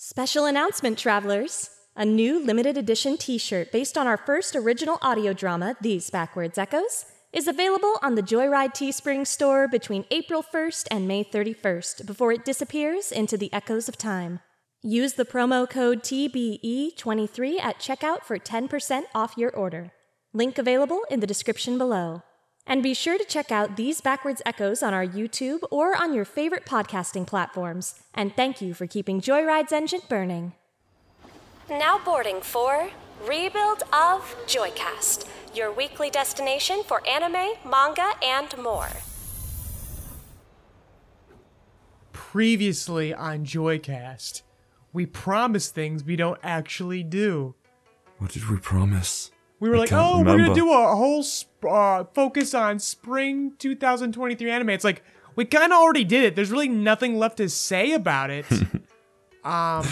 Special announcement, travelers! A new limited edition t shirt based on our first original audio drama, These Backwards Echoes, is available on the Joyride Teespring store between April 1st and May 31st before it disappears into the echoes of time. Use the promo code TBE23 at checkout for 10% off your order. Link available in the description below. And be sure to check out These Backwards Echoes on our YouTube or on your favorite podcasting platforms. And thank you for keeping Joyride's engine burning. Now boarding for Rebuild of Joycast, your weekly destination for anime, manga, and more. Previously on Joycast, we promise things we don't actually do. What did we promise? We were I like, can't oh, we're gonna do a whole sp- uh, focus on spring 2023 anime. It's like we kind of already did it. There's really nothing left to say about it, um,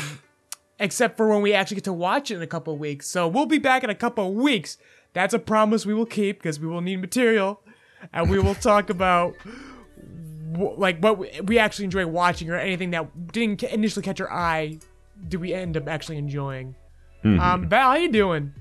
except for when we actually get to watch it in a couple of weeks. So we'll be back in a couple of weeks. That's a promise we will keep because we will need material, and we will talk about like what we- we actually enjoy watching or anything that didn't initially catch our eye. Do we end up actually enjoying? Um, Val, how you doing?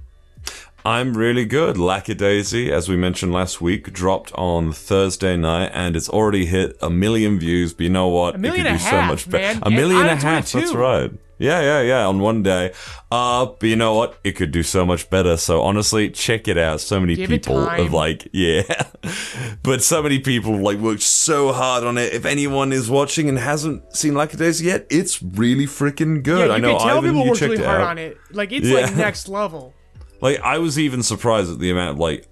I'm really good. Lackadaisy, as we mentioned last week, dropped on Thursday night and it's already hit a million views. But you know what? A million it could do so much better. A million And a of. That's right. Yeah, yeah, yeah. On one day. Uh, but you know what? It could do so much better. So honestly, check it out. So many Give people have like, yeah. but so many people like worked so hard on it. If anyone is watching and hasn't seen Lackadaisy yet, it's really freaking good. Yeah, you I know can tell Ivan, people worked really hard out. on it. Like it's Yeah. like next level. Like I was even surprised at the amount of like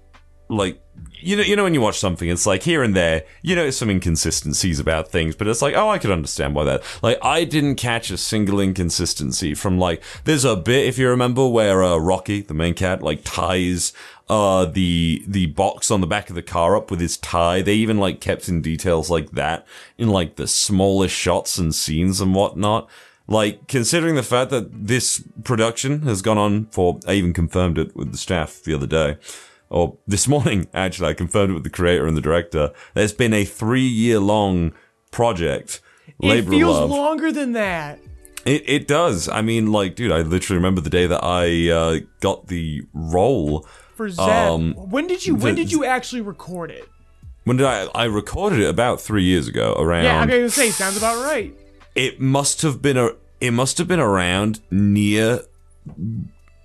like you know you know when you watch something it's like here and there you know some inconsistencies about things but it's like oh I could understand why that like I didn't catch a single inconsistency from like there's a bit if you remember where uh, Rocky the main cat like ties uh the the box on the back of the car up with his tie. They even like kept in details like that in like the smallest shots and scenes and whatnot like, considering the fact that this production has gone on for, I even confirmed it with the staff the other day, or this morning, actually, I confirmed it with the creator and the director. There's been a three year long project. Labor it feels Love. longer than that. It, it does. I mean, like, dude, I literally remember the day that I uh, got the role. For Zeb, Um, when did you when did you actually record it? When did I? I recorded it about three years ago. Around. Yeah, I'm gonna say sounds about right. It must have been a it must have been around near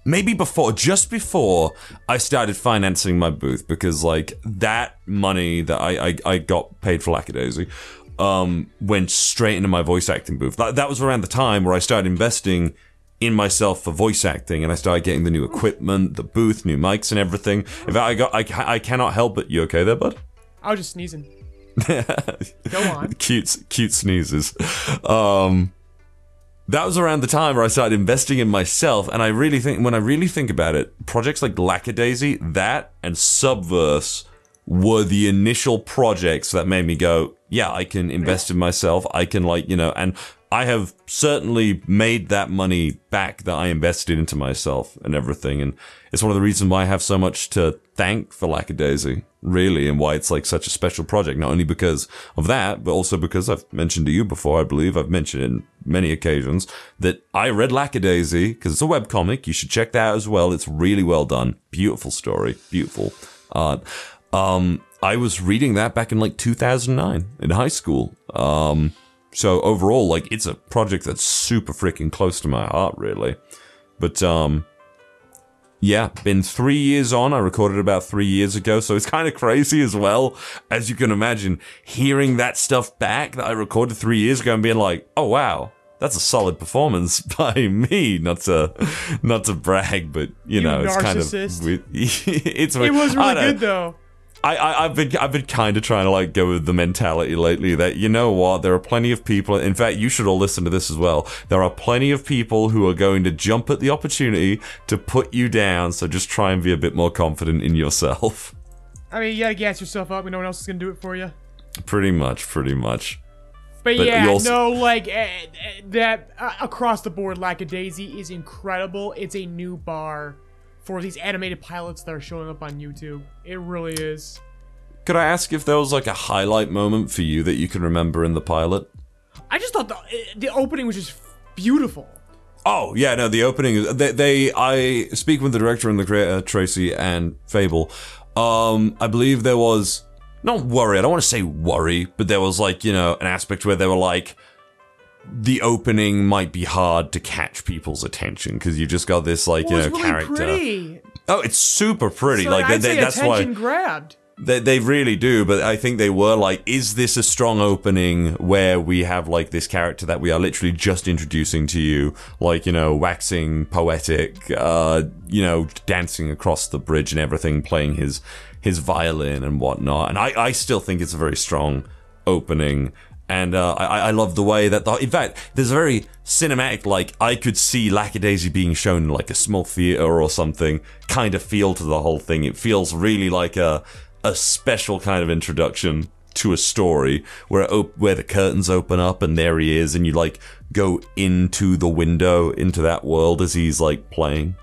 maybe before just before I started financing my booth because like that money that I I, I got paid for Lackadaisy um went straight into my voice acting booth. That, that was around the time where I started investing in myself for voice acting and I started getting the new equipment, the booth, new mics and everything. In fact, I got I, I cannot help it. You okay there, bud? I was just sneezing. Go on. cute cute sneezes. Um that was around the time where I started investing in myself, and I really think when I really think about it, projects like Lackadaisy, that and Subverse were the initial projects that made me go, yeah, I can invest in myself. I can like, you know, and I have certainly made that money back that I invested into myself and everything. And it's one of the reasons why I have so much to thank for Lackadaisy, really, and why it's like such a special project. Not only because of that, but also because I've mentioned to you before, I believe I've mentioned in many occasions that I read Lackadaisy because it's a webcomic. You should check that out as well. It's really well done. Beautiful story. Beautiful art. Um, I was reading that back in like 2009 in high school. Um, so overall, like it's a project that's super freaking close to my heart, really. But um, yeah, been three years on. I recorded about three years ago, so it's kind of crazy as well as you can imagine. Hearing that stuff back that I recorded three years ago and being like, "Oh wow, that's a solid performance by me." Not to, not to brag, but you, know, it's kind of it's It was really good though. I, I I've been I've been kind of trying to like go with the mentality lately that you know what there are plenty of people in fact you should all listen to this as well there are plenty of people who are going to jump at the opportunity to put you down so just try and be a bit more confident in yourself I mean, you gotta gas yourself up. No one else is gonna do it for you. pretty much pretty much But, But yeah, you also- no, like eh, that uh, across the board, Lackadaisy is incredible. It's a new bar for these animated pilots that are showing up on YouTube. It really is. could I ask if there was like a highlight moment for you that you can remember in the pilot I just thought the the opening was just beautiful. Oh yeah, no, the opening. is- They, they I speak with the director and the creator Tracy and Fable. Um, I believe there was not worry. I don't want to say worry, but there was like you know an aspect where they were like. The opening might be hard to catch people's attention because you just got this like Well, you know really character. pretty. Oh, it's super pretty. So like they, they, that's why grabbed. they, they really do, but I think they were like, is this a strong opening where we have like this character that we are literally just introducing to you, like, you know, waxing poetic, uh, you know, dancing across the bridge and everything, playing his, his violin and whatnot. And I, I still think it's a very strong opening. And uh, I, I love the way that, the, in fact, there's a very cinematic, like, I could see Lackadaisy being shown in like a small theater or something, kind of feel to the whole thing. It feels really like a, a special kind of introduction to a story where op- where the curtains open up and there he is and you like go into the window into that world as he's like playing.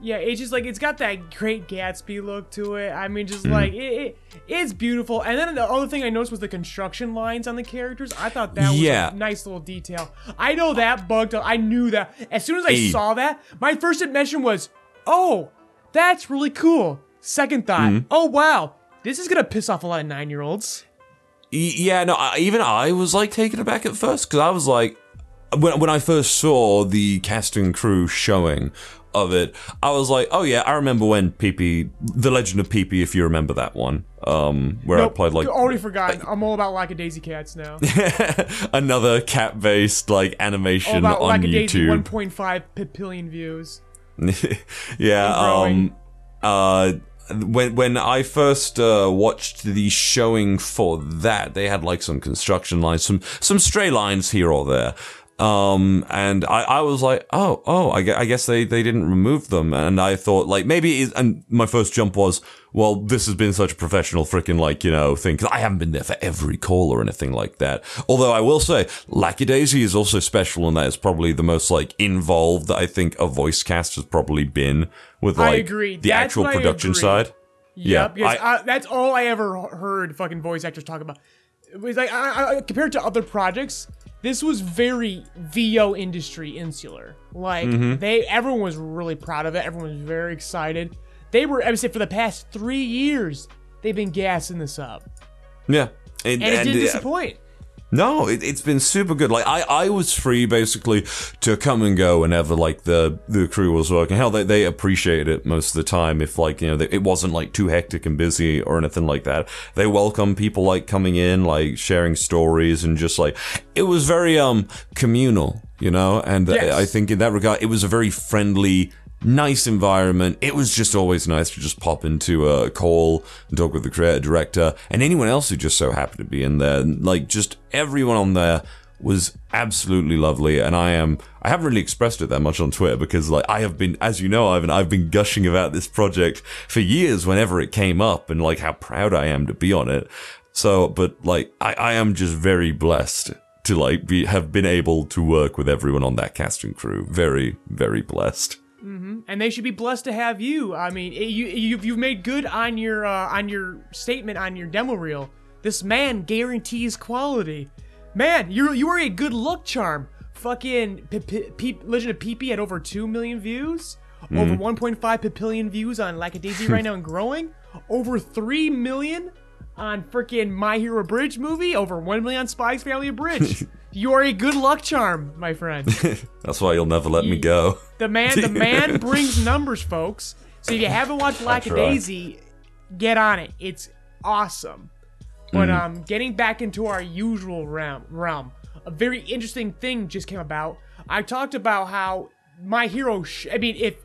Yeah, it's just like it's got that great Gatsby look to it. I mean, just like it, it, it's beautiful. And then the other thing I noticed was the construction lines on the characters. I thought that was Yeah. a nice little detail. I know that bugged. I knew that as soon as I Hey. saw that, my first impression was, "Oh, that's really cool." Second thought, Mm-hmm. "Oh wow, this is gonna piss off a lot of nine year olds." Yeah, no, I, even I was like taken aback at first because I was like, when when I first saw the casting crew showing of it, I was like, oh yeah, I remember when PP, The Legend of PP, if you remember that one, um, where I played like already forgotten. I'm all about Lackadaisy cats now. another cat-based like all animation about on Lackadaisy, YouTube. 1.5 billion views. yeah. Um. Uh. When when I first uh, watched the showing for that, they had like some construction lines, some some stray lines here or there. Um, and I, I was like, oh, oh, I, I guess they, they didn't remove them. And I thought, like, maybe, and my first jump was, well, this has been such a professional freaking, like, you know, thing. Cause I haven't been there for every call or anything like that. Although I will say, Lackadaisy is also special in that it's probably the most, like, involved that I think a voice cast has probably been with, like, the That's actual production side. Yeah, Yep, because I- I, that's all I ever heard fucking voice actors talk about. It was like I, compared to other projects, this was very VO industry insular. Like Mm-hmm. they, everyone was really proud of it. Everyone was very excited. They were, I would say, for the past three years, they've been gassing this up, Yeah. And, and it didn't disappoint. No, it, it's been super good. Like I, I was free basically to come and go whenever like the the crew was working. Hell, they they appreciated it most of the time. If like you know they, it wasn't like too hectic and busy or anything like that. They welcome people like coming in, like sharing stories and just like it was very um communal, you know. And Yes. I, I think in that regard, it was a very friendly. Nice environment. It was just always nice to just pop into uh, a call and talk with the creator director and anyone else who just so happened to be in there. Like just everyone on there was absolutely lovely. And I am I haven't really expressed it that much on Twitter because like I have been as you know, Ivan, I've been gushing about this project for years whenever it came up and like how proud I am to be on it. So but like I, I am just very blessed to like be have been able to work with everyone on that casting crew. Very, very blessed. Mm-hmm. and they should be blessed to have you. I mean, eh, you you've, you've made good on your uh, on your statement on your demo reel. This man guarantees quality. Man, you you are a good luck charm. Fucking P- P- P- Legend of PP had over two million views, over mm-hmm. one point five 1.5 billion views on Lackadaisy right now and growing, over three million on freaking My Hero Bridge movie, over one million on Spy x Family Bridge. you are a good luck charm, my friend. That's why you'll never let me go. The man, the man brings numbers, folks. So if you haven't watched right. Lackadaisy, get on it. It's awesome. But um, getting back into our usual realm, realm, a very interesting thing just came about. I talked about how my hero. Sh- I mean, if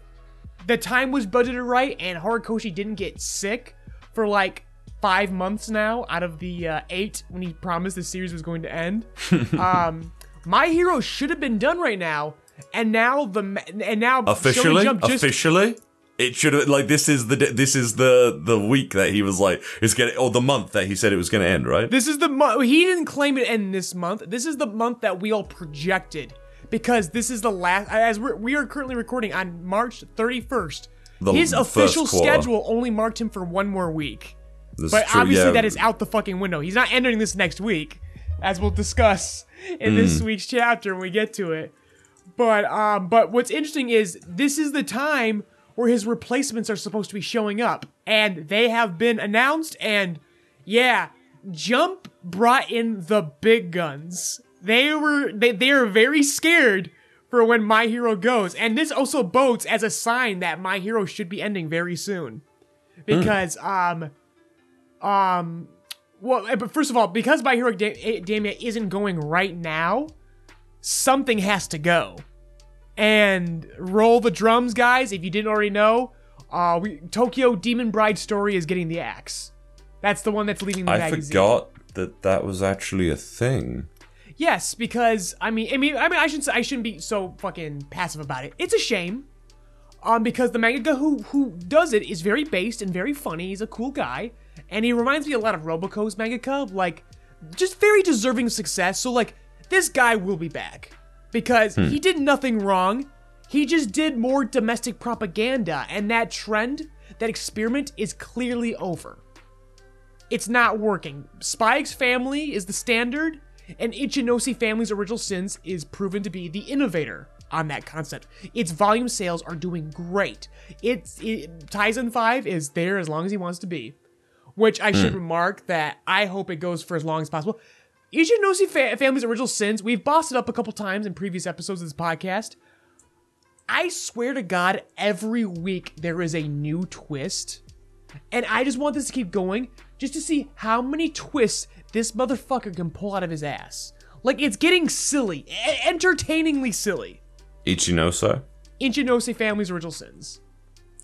the time was budgeted right and Horikoshi didn't get sick for like five months now out of the uh, eight when he promised the series was going to end. um, my hero should have been done right now, and now the and now officially officially it should have like this is the this is the the week that he was like it's gonna or the month that he said it was gonna end right This is the month. He didn't claim it end this month. This is the month that we all projected because this is the last. As we're, we are currently recording on March 31st. His official schedule only marked him for one more week. This But true, obviously, yeah. that is out the fucking window. He's not entering this next week, as we'll discuss in this Hmm. week's chapter when we get to it. But um, but what's interesting is this is the time where his replacements are supposed to be showing up, and they have been announced. And yeah, Jump brought in the big guns. They were they they are very scared for when My Hero goes, and this also bodes as a sign that My Hero should be ending very soon, because um um well, eh, but first of all, because My Hero Academia isn't going right now, something has to go. And roll the drums, guys. If you didn't already know, uh, we, Tokyo Demon Bride story is getting the axe. That's the one that's leaving the I magazine. forgot that that was actually a thing. Yes, because I mean, I mean, I mean, I shouldn't, I shouldn't be so fucking passive about it. It's a shame, um, because the mangaka who who does it is very based and very funny. He's a cool guy, and he reminds me a lot of Roboco's mangaka, like just very deserving success. So like, this guy will be back because he hmm. did nothing wrong. He just did more domestic propaganda, and that trend, that experiment, is clearly over. It's not working. Spy x Family is the standard, and Ichinose Family's Original Sins is proven to be the innovator on that concept. Its volume sales are doing great. It's it, Taizan 5 is there as long as he wants to be, which I should hmm. remark that I hope it goes for as long as possible. Ichinose fa- Family's Original Sins, we've bossed it up a couple times in previous episodes of this podcast. I swear to God, every week there is a new twist. And I just want this to keep going just to see how many twists this motherfucker can pull out of his ass. Like, it's getting silly, e- entertainingly silly. Ichinose? Inchinose Family's Original Sins.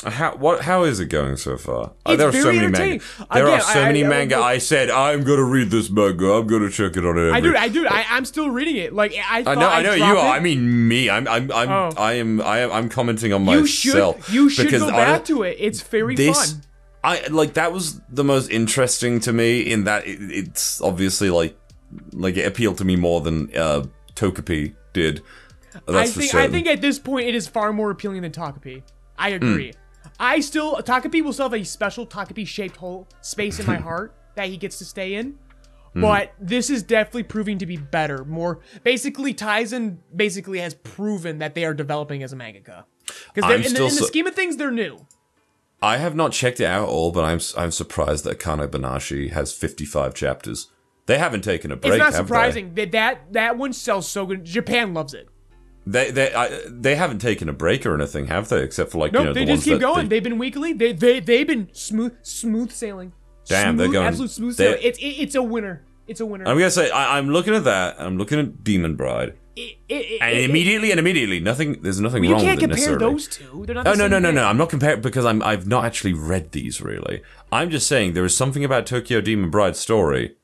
How what? How is it going so far? It's there are so many manga. There Again, are so I- many I- I- manga. I said I'm gonna read this manga. I'm gonna check it out. Every. I do, I do, I, I'm still reading it. Like, I I know, I know you are. it. I mean me. I'm, I'm, I'm, Oh. I am, I am, I'm commenting on you myself. should, you should go back to it. It's very this. fun. I like that was the most interesting to me in that it, it's obviously like, like it appealed to me more than uh, Takopi did. That's I think. I think at this point it is far more appealing than Takopi. I Hmm. agree. I still Takopi will still have a special Takopi shaped hole space in my heart that he gets to stay in. Hmm. But this is definitely proving to be better. More basically, Taizan basically has proven that they are developing as a mangaka. Because in, the, in the scheme of things, they're new. I have not checked it out at all, but I'm I'm surprised that Akane Banashi has 55 chapters. They haven't taken a break. It's not surprising that that that one sells so good. Japan loves it. They they I, they haven't taken a break or anything, have they? Except for like Nope, you know they the just ones keep going. they- They've been weekly. They they they've been smooth smooth sailing. Damn, they're Smooth- going- absolute smooth sailing. It's it, it's a winner. It's a winner. I'm gonna say I, I'm looking at that. I'm looking at Demon Bride, It- it- and immediately and immediately, nothing. There's nothing you wrong can't with it compare those two. They're not. Oh the no no no no! I'm not comparing because I'm I've not actually read these really. I'm just saying there is something about Tokyo Demon Bride's story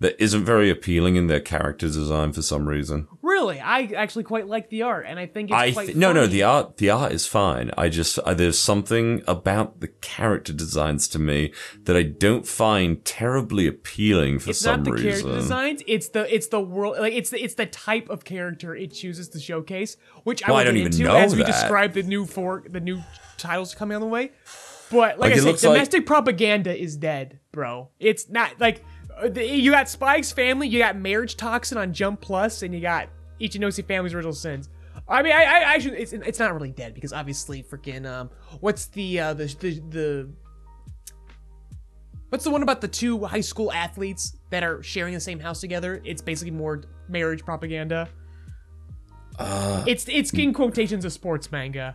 that isn't very appealing in their character design for some reason. Really, I actually quite like the art, and I think it's I quite th- no no the art the art is fine. I just uh, there's something about the character designs to me that I don't find terribly appealing for It's some not the reason. character designs. It's the it's the world. Like it's the it's the type of character it chooses to showcase, which I Well, will I don't even know as we that. describe the new four the new titles coming on the way. But like, Like, I said, looks like- domestic propaganda is dead, bro. It's not like uh, you got Spy x Family, you got Marriage Toxin on Jump Plus, and you got Ichinose Family's Original Sins. I mean, I, I, I should. It's, it's not really dead because obviously, freaking, um, what's the, uh, the, the, the, what's the one about the two high school athletes that are sharing the same house together? It's basically more marriage propaganda. Uh, It's, it's in quotations a sports manga.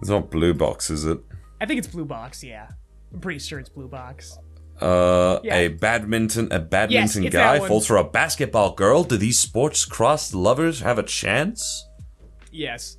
it's not Blue Box, is it? I think it's Blue Box. Yeah, I'm pretty sure it's Blue Box. Uh, Yeah. a badminton a badminton it's guy falls for a basketball girl. Do these sports crossed lovers have a chance? Yes.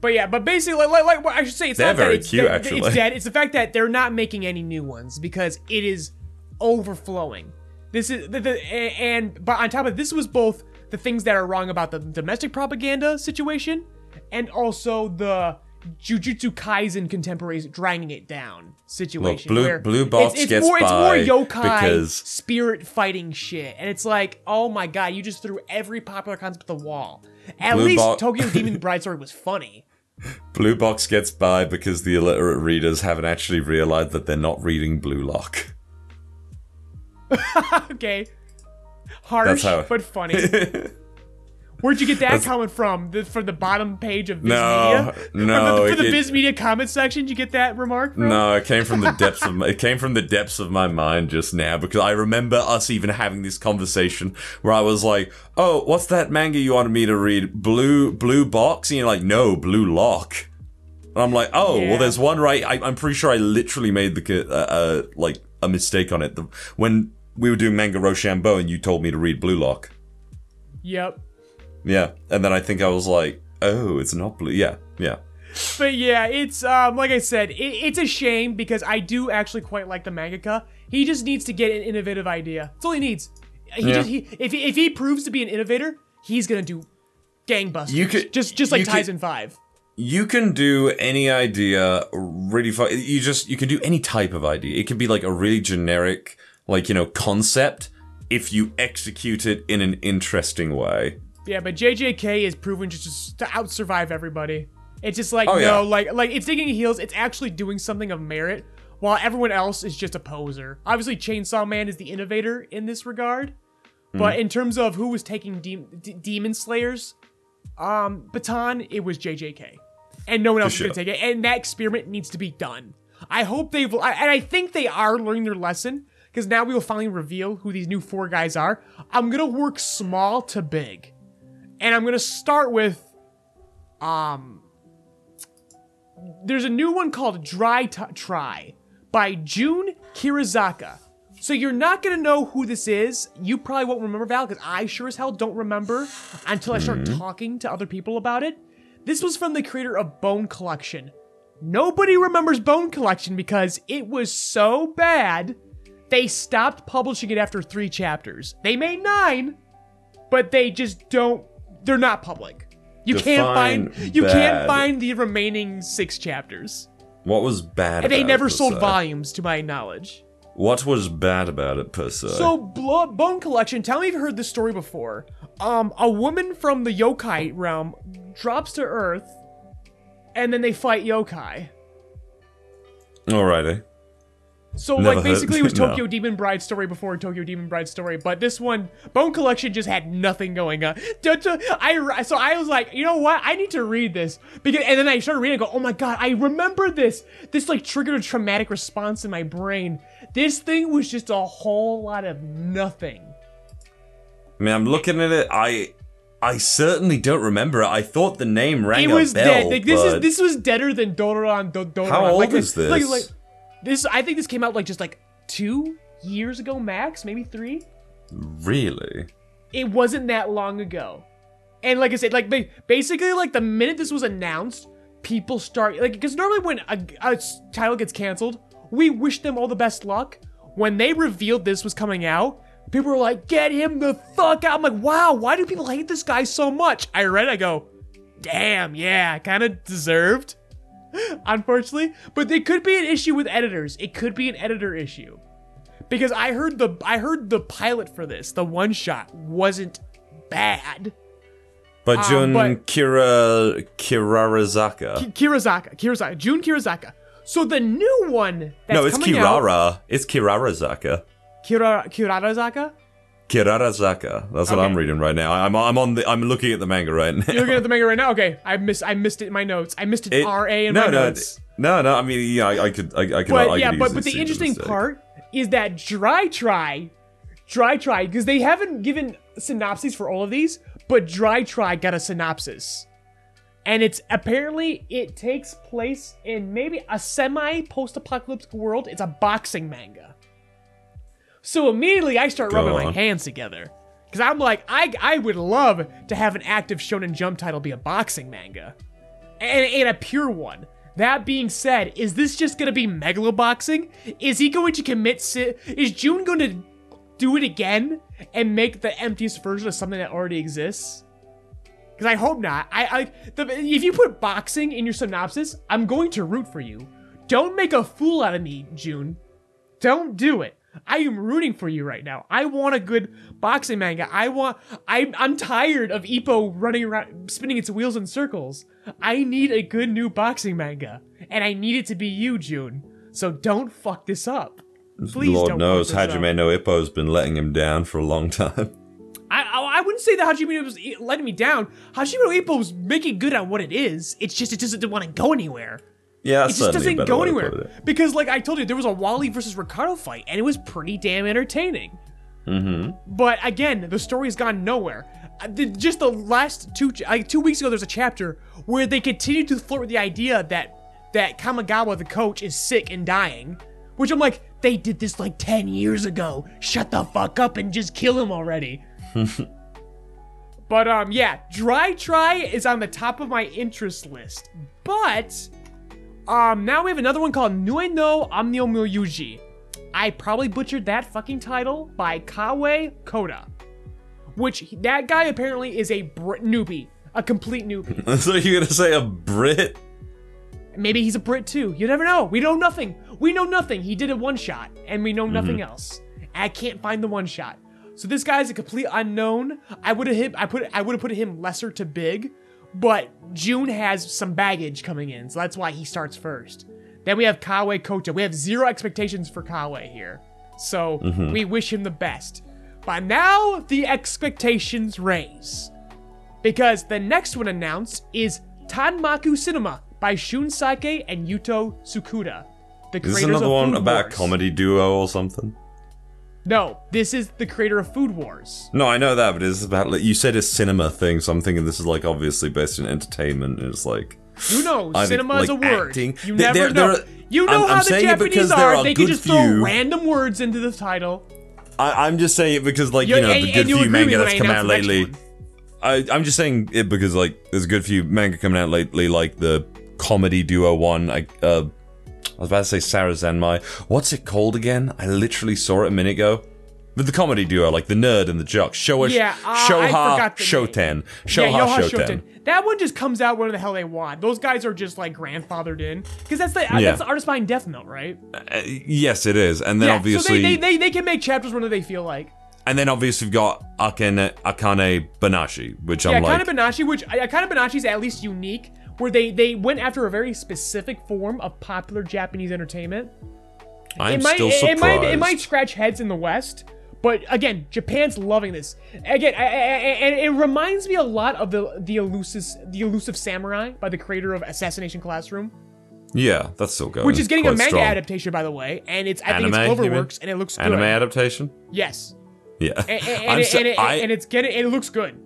But yeah, but basically, like, like what I should say, it's They're not that very it's, cute, that- actually. It's dead. It's the fact that they're not making any new ones because it is overflowing. This is the, the and but on top of this was both the things that are wrong about the domestic propaganda situation and also the Jujutsu Kaisen contemporaries dragging it down situation. Blue- where Blue Box it's, it's gets more, it's more yokai because- spirit fighting shit, and it's like, oh my god, you just threw every popular concept at the wall. At Blue least Bo- Tokyo Demon Bride story was funny. Blue Box gets by because the illiterate readers haven't actually realized that they're not reading Blue Lock. okay. Harsh, how- but funny. Where'd you get that comment from? The, from the bottom page of Viz No, Media? no, From the, from the it- Viz Media comment section, did you get that remark from? No, it came from the depths of my, it came from the depths of my mind just now because I remember us even having this conversation where I was like, "Oh, what's that manga you wanted me to read? Blue Blue Box?" And you're like, "No, Blue Lock." And I'm like, "Oh, Yeah. well, there's one right." I, I'm pretty sure I literally made the uh, uh, like a mistake on it the, when we were doing manga Rochambeau and you told me to read Blue Lock. Yep. Yeah, and then I think I was like, "Oh, it's not blue." Yeah, yeah. But yeah, it's um like I said, it, it's a shame because I do actually quite like the mangaka. He just needs to get an innovative idea. That's all he needs. He Yeah. just he if he, if he proves to be an innovator, he's gonna do gangbusters. You could- just just like you could- Taizan Five. You can do any idea really fun. You just you can do any type of idea. It could be like a really generic, like you know, concept if you execute it in an interesting way. Yeah, but JJK is proven just, just to out survive everybody. It's just like Oh, no, yeah. like like it's digging heels. It's actually doing something of merit, while everyone else is just a poser. Obviously, Chainsaw Man is the innovator in this regard, Hmm. but in terms of who was taking De- D- Demon Slayer's um, baton, it was JJK, and no one else is sure. gonna take it. And that experiment needs to be done. I hope they've, and I think they are learning their lesson because now we will finally reveal who these new four guys are. I'm gonna work small to big and I'm gonna start with um there's a new one called Dry T- Try by June Kirizaka. So you're not gonna know who this is. You probably won't remember Val because I sure as hell don't remember until I start talking to other people about it. This was from the creator of Bone Collection. Nobody remembers Bone Collection because it was so bad. They stopped publishing it after three chapters. They made nine, but they just don't they're not public you can't find you can't find the remaining six chapters What was bad? and they never it, sold se? volumes to my knowledge What was bad about it per se? so Blo- bone collection tell me if you've heard this story before um a woman from the yokai realm drops to earth and then they fight yokai Alrighty. So Never like basically it was heard- no. Tokyo Demon Bride story before Tokyo Demon Bride story, but this one Bone Collection just had nothing going on. I so I was like, you know what? I need to read this because and then I started reading. and go, oh my god, I remember this. This like triggered a traumatic response in my brain. This thing was just a whole lot of nothing. I mean, I'm looking at it. I I certainly don't remember it. I thought the name rang it a was bell. dead. Like, this is this was deader than Dodoran. Do, Dodoran. How old like, is like- this? Like, this I think this came out like just like two years ago max, maybe three. really. it wasn't that long ago. And like I said, like basically, like the minute this was announced, people start like because normally when a title gets canceled, we wish them all the best luck. When they revealed this was coming out, people were like, "Get him the fuck out!" I'm like, "Wow, why do people hate this guy so much?" I read, I go, "Damn, yeah, kind of deserved." Unfortunately, but there could be an issue with editors. It could be an editor issue because I heard the I heard the pilot for this, the one shot wasn't bad. But Um, Jun but- Kira Kirarazaka. Ki- Kirazaka, Kirazaka, June Kirazaka. So the new one that's no, it's coming out, Kirara. It's Kirarazaka. Kira Kirarazaka. Kirarazaka. That's what Okay. I'm reading right now. I'm I'm on the I'm looking at the manga right now. You're looking at the manga right now. Okay, I missed I missed it in my notes. I missed it, It- RA in no, my no, notes. no, no. I mean, yeah, I, I could, I, I could, But I yeah, could but easily but the see interesting mistake. part is that Dri Tri, Dri Tri, because they haven't given synopses for all of these, but Dri Tri got a synopsis. And it's apparently it takes place in maybe a semi post-apocalyptic world. It's a boxing manga. So immediately I start Go rubbing my hands together. Cause I'm like, I I would love to have an active Shonen Jump title be a boxing manga and, and a pure one. That being said, is this just gonna be megaloboxing? Is he going to commit? Si- is June going to do it again and make the emptiest version of something that already exists? Because I hope not. I, I the, if you put boxing in your synopsis, I'm going to root for you. Don't make a fool out of me, June. Don't do it. I am rooting for you right now. I want a good boxing manga. I want. I'm. I'm tired of Ippo running around, spinning its wheels in circles. I need a good new boxing manga, and I need it to be you, June. So don't fuck this up. Please Lord don't. knows, this up. Hajime no Ippo's been letting him down for a long time. I, I, I would wouldn't say that Hajime no was letting me down. Hajime no Ippo was making good on what it is. It's just it doesn't want to go anywhere. Yeah, It just doesn't go anywhere because, like I told you, there was a Wally versus Ricardo fight, and it was pretty damn entertaining. Mm-hmm. But again, the story's gone nowhere. Uh, Just the last two, like two weeks ago, there's a chapter where they continue to flirt with the idea that that Kamogawa, the coach, is sick and dying. Which I'm like, they did this like ten years ago. Shut the fuck up and just kill him already. but um, yeah, Dri Tri is on the top of my interest list. But um, now we have another one called Nue no Onmyouji. I probably butchered that fucking title by Kawe Koda. Which that guy apparently is a Brit newbie, a complete newbie. so you're gonna say a Brit? Maybe he's a Brit too. You never know. We know nothing. We know nothing. He did a one shot, and we know nothing else. I can't find the one shot. So this guy's a complete unknown. I would have hit. I put. I would have put him lesser to big, but June has some baggage coming in, so that's why he starts first. Then we have Kawe Kota. We have zero expectations for Kawe here, so mm-hmm. we wish him the best. But now the expectations raise because the next one announced is Tenmaku Cinema by Shun Saeki and Yuto Tsukuda. The Is this another one about a Wars. comedy duo or something? No, this is the creator of Food Wars. No, I know that, but it's about like you said a cinema thing, so I'm thinking this is like obviously based in entertainment. And it's like You know, I think, cinema is a word. acting- You never there- know. there are- you know I'm- how I'm the Japanese are. are They can just throw random words into the title. I, I'm just saying it because like You- you know and- the good few manga that's come out lately. I, I'm just saying it because like there's a good few manga coming out lately, like the comedy duo one. I uh, I was about to say Sarah Zenmai. What's it called again? I literally saw it a minute ago. But the comedy duo, like the nerd and the jock, Showa, Yeah, uh, Shoha Shoten. Shoha yeah, Shoten. Shoten. That one just comes out whenever the hell they want. Those guys are just like grandfathered in because that's the Yeah. that's the artist behind Death Note, right? Uh, yes, it is, and then yeah, obviously, so they, they, they, they can make chapters whenever they feel like. and then obviously we've got Akane Akane Banashi, which Yeah, I'm kind like, of Banashi, which Akane kind Banashi is at least unique, where they they went after a very specific form of popular Japanese entertainment. I'm it might still surprised. it might it might scratch heads in the West, but again, Japan's loving this. Again, I, I, I- and it reminds me a lot of the the elusive the elusive samurai by the creator of Assassination Classroom, yeah, that's still going. which is getting a manga strong. adaptation by the way, and it's I think Anime, it's you? Cloverworks, and it looks good. Anime adaptation. yes, Yeah, and, and, and, it, so- and, it, and it's getting it looks good.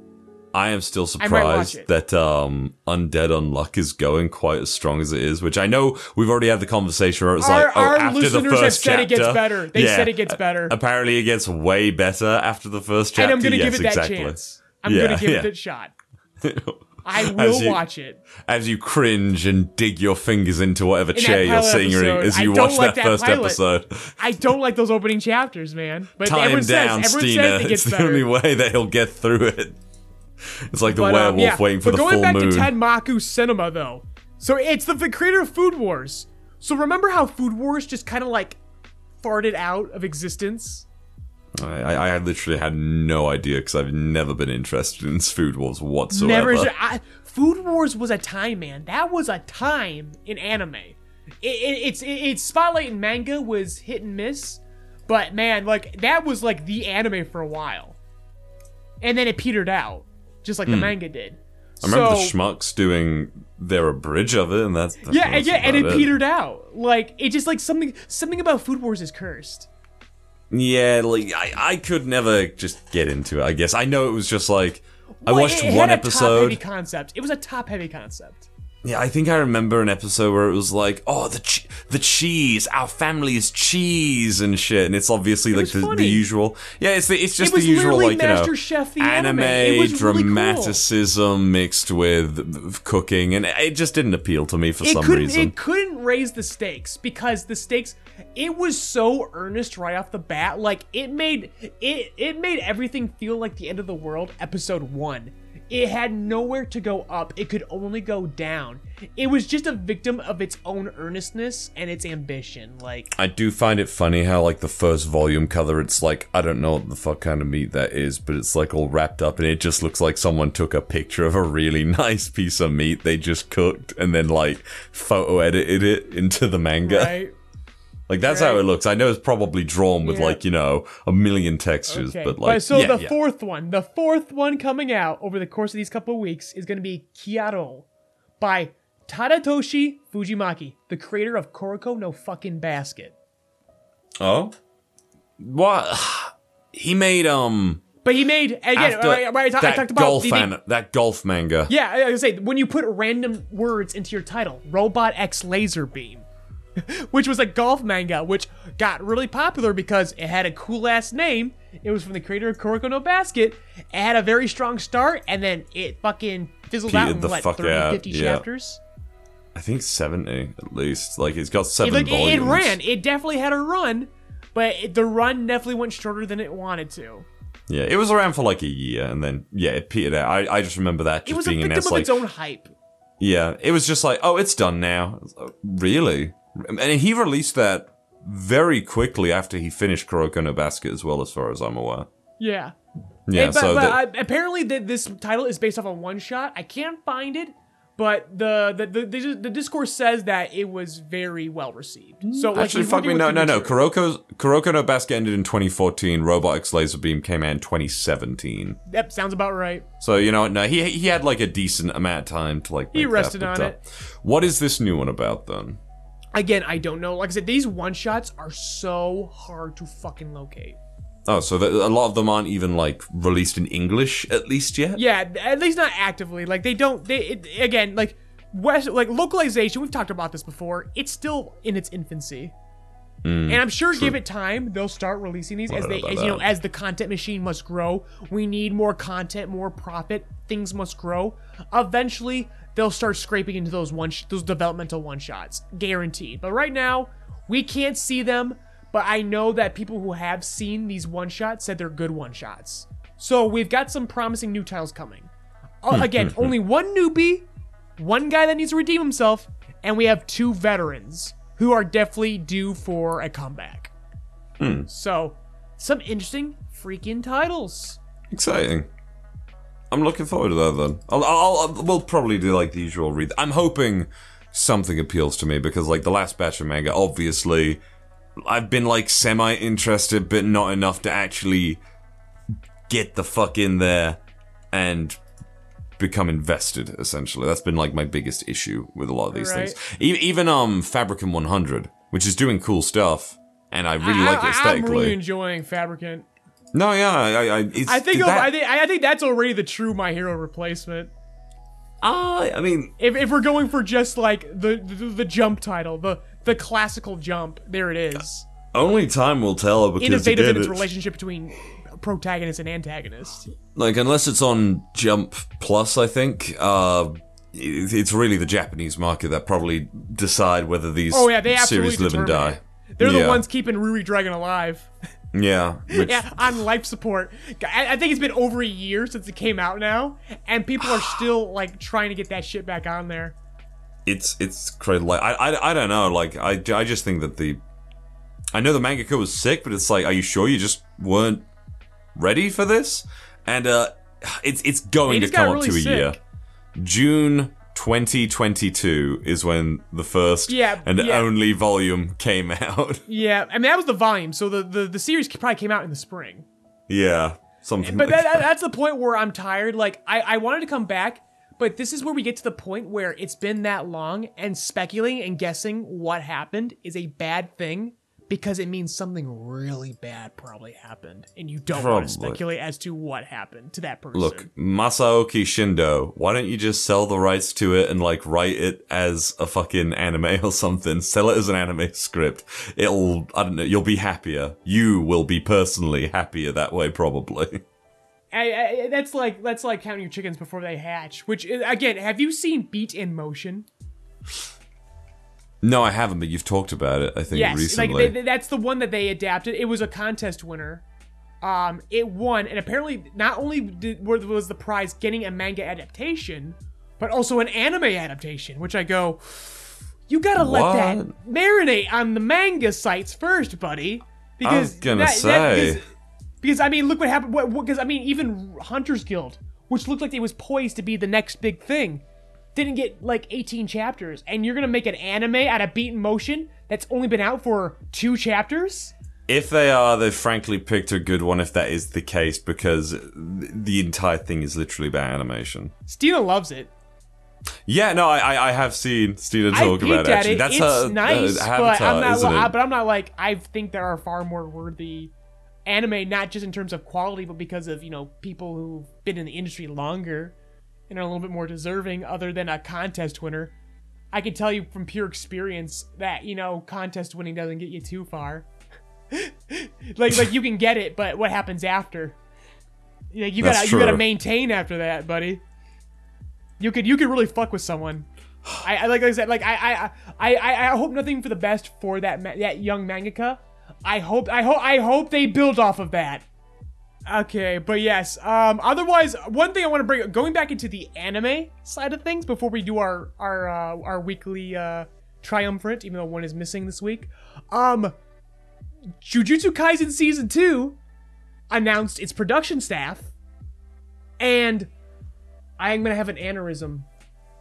I am still I might watch surprised that um, Undead Unluck is going quite as strong as it is, which I know we've already had the conversation where it's Our- like, oh, our after the first said it gets better. They Yeah, said it gets better. Apparently, it gets way better after the first chapter. and I'm gonna yes, give it that exactly. chance. I'm Yeah, gonna give yeah. it that shot. I will you- watch it. As you cringe and dig your fingers into whatever that chair you're sitting in as you watch like that that first pilot. episode. I don't like those opening chapters, man. But Tie him everyone down, says everyone Steena. says it It's gets the only way that he'll get through it. It's like the But, um, werewolf yeah. waiting for but the going full back moon. to Tenmaku Cinema though, so it's the, the creator of Food Wars. So remember how Food Wars just kind of like farted out of existence? I, I I literally had no idea because I've never been interested in Food Wars whatsoever. Never. I, Food Wars was a time, man. That was a time in anime. It, it, it's it, its spotlight in manga was hit and miss, but man, like that was like the anime for a while, and then it petered out, just like the manga did. Hmm. I remember so, the schmucks doing their abridge of it, and that's, that's Yeah, that's yeah, and it about petered out. Like it just like something something about Food Wars is cursed. Yeah, like I, I could never just get into it. I guess I know it was just like I Well, watched it, it one had a top-heavy episode. concept. It was a top-heavy concept. Yeah, I think I remember an episode where it was like, oh, the che- the cheese, our family is cheese and shit, and it's obviously like the, the usual. Yeah, it's the, it's just It the usual like you know Master Chef anime. anime It was really cool. dramaticism mixed with cooking, and it just didn't appeal to me for it some reason. it couldn't raise the stakes because the stakes it was so earnest right off the bat like it made it it made everything feel like the end of the world episode 1 it had nowhere to go up. It could only go down. It was just a victim of its own earnestness and its ambition like I do find it funny how like the first volume cover, it's like I don't know what the fuck kind of meat that is, but it's like all wrapped up, and it just looks like someone took a picture of a really nice piece of meat they just cooked, and then like photo edited it into the manga. right Like that's how it looks. I know it's probably drawn with Yeah. like you know a million textures, Okay. but like so yeah, the yeah. fourth one, the fourth one coming out over the course of these couple of weeks is going to be Kiruao by Tadatoshi Fujimaki, the creator of Kuroko no fucking basket. Oh, what? He made um But he made again. after I, I, I, ta- I that talked about golf made- an- that golf manga. Yeah, I I was gonna say when you put random words into your title, Robot X Laser Beam, which was a golf manga, which got really popular because it had a cool ass name. It was from the creator of Kuroko no Basket. It had a very strong start, and then it fucking fizzled out in the what fuck 30, out, 50 yeah. chapters. I think seventy eh, at least. Like it's got It, seven like, it, it ran. It definitely had a run, but it, the run definitely went shorter than it wanted to. Yeah, it was around for like a year, and then yeah, it petered out. I, I just remember that It just was a victim announced of like its own hype. yeah, it was just like oh, it's done now. Like, Really? And he released that very quickly after he finished Kuroko no Basket as well, as far as I'm aware. Yeah. Yeah, And- but, so but apparently th- this title is based off a one shot. I can't find it, but the the, the the the discourse says that it was very well received. So like, Actually, fuck me, no, no, no. Kuroko's Kuroko no Basket ended in 2014. Robot X Laser Beam came out in 2017. Yep, sounds about right. So you know, no, he he had like a decent amount of time to like. He rested on it. What is this new one about then? Again, I don't know. Like I said, these one shots are so hard to fucking locate. Oh, so that a lot of them aren't even like released in English at least yet. Yeah, at least not actively. Like they don't. They it, again like West like localization. We've talked about this before. It's still in its infancy. Hmm, and I'm sure give it time, they'll start releasing these as they, as you know, that. as the content machine must grow. We need more content, more profit. Things must grow. Eventually, they'll start scraping into those one, sh- those developmental one shots, guaranteed. But right now, we can't see them. But I know that people who have seen these one shots said they're good one shots. So we've got some promising new titles coming. Uh, hmm, again, hmm, hmm. only one newbie, one guy that needs to redeem himself, and we have two veterans who are definitely due for a comeback. So, some interesting freaking titles. Exciting. I'm looking forward to that then. I'll, I'll, I'll we'll probably do like the usual read. I'm hoping something appeals to me because like the last batch of manga, obviously, I've been like semi interested, but not enough to actually get the fuck in there and become invested. Essentially, that's been like my biggest issue with a lot of these Right. things. E- even um Fabricant 100, which is doing cool stuff, and I really like it I, I'm really enjoying Fabricant. No, yeah, I, I, it's, I think that, I think I think that's already the true My Hero replacement. I, I mean, If, if we're going for just like the, the the jump title, the the classical jump, there it is. Only time will tell because Innovative again, in its it's- relationship between protagonist and antagonist. like unless it's on Jump Plus, I think uh, it- it's really the Japanese market that probably decide whether these Oh yeah, they absolutely series live and die. it. They're Yeah. the ones keeping Ruri Dragon alive. Yeah, which, Yeah, on life support. I, I think it's been over a year since it came out now, and people are still like trying to get that shit back on there. it's it's crazy. Like I, I I don't know. Like I I just think that the I know the manga mangaka was sick, but it's like, are you sure you just weren't ready for this? And uh, it's it's going to come up really to a year. June 2022 is when the first Yeah, and yeah. only volume came out. Yeah, I mean that was the volume, so the the, the series probably came out in the spring. yeah, something. But like that, that- that's the point where I'm tired. Like I, I wanted to come back, but this is where we get to the point where it's been that long, and speculating and guessing what happened is a bad thing because it means something really bad probably happened, and you don't want to speculate as to what happened to that person. Look, Masaoki Shindo, why don't you just sell the rights to it and like write it as a fucking anime or something? Sell it as an anime script. It'll, I don't know, you'll be happier. You will be personally happier that way, probably. I, I, that's like that's like counting your chickens before they hatch. Which is- again, have you seen Beat and Motion? No, I haven't, but you've talked about it, I think, Yes, recently. like they, that's the one that they adapted. It was a contest winner. Um, it won, and apparently not only did, was the prize getting a manga adaptation, but also an anime adaptation. Which I go, you gotta let that marinate on the manga sites first, buddy. Because was gonna that- that- say. because, because I mean, look what happened. Because I mean, even Hunters Guild, which looked like it was poised to be the next big thing, didn't get like 18 chapters, and you're gonna make an anime out of Beaten Motion that's only been out for two chapters. If they are, they've frankly picked a good one if that is the case, because the entire thing is literally about animation. Steena loves it. Yeah, no, I I, have seen Steena talk about it. Actually, it. that's it's her, uh, nice, her but I'm not. isn't it? but I'm not like I think there are far more worthy anime, not just in terms of quality, but because of you know people who've been in the industry longer and are a little bit more deserving, other than a contest winner. I can tell you from pure experience that you know contest winning doesn't get you too far. like like you can get it, but what happens after? Yeah, you That's gotta you gotta maintain after that, buddy. You could you could really fuck with someone. I, I like I said like I I I I, I hope nothing for the best for that ma- that young mangaka. I hope I hope I hope they build off of that. Okay, but yes. Um, otherwise, one thing I want to bring going back into the anime side of things before we do our our uh, our weekly uh, triumphant, even though one is missing this week. Um, Jujutsu Kaisen season two announced its production staff, and I am gonna have an aneurysm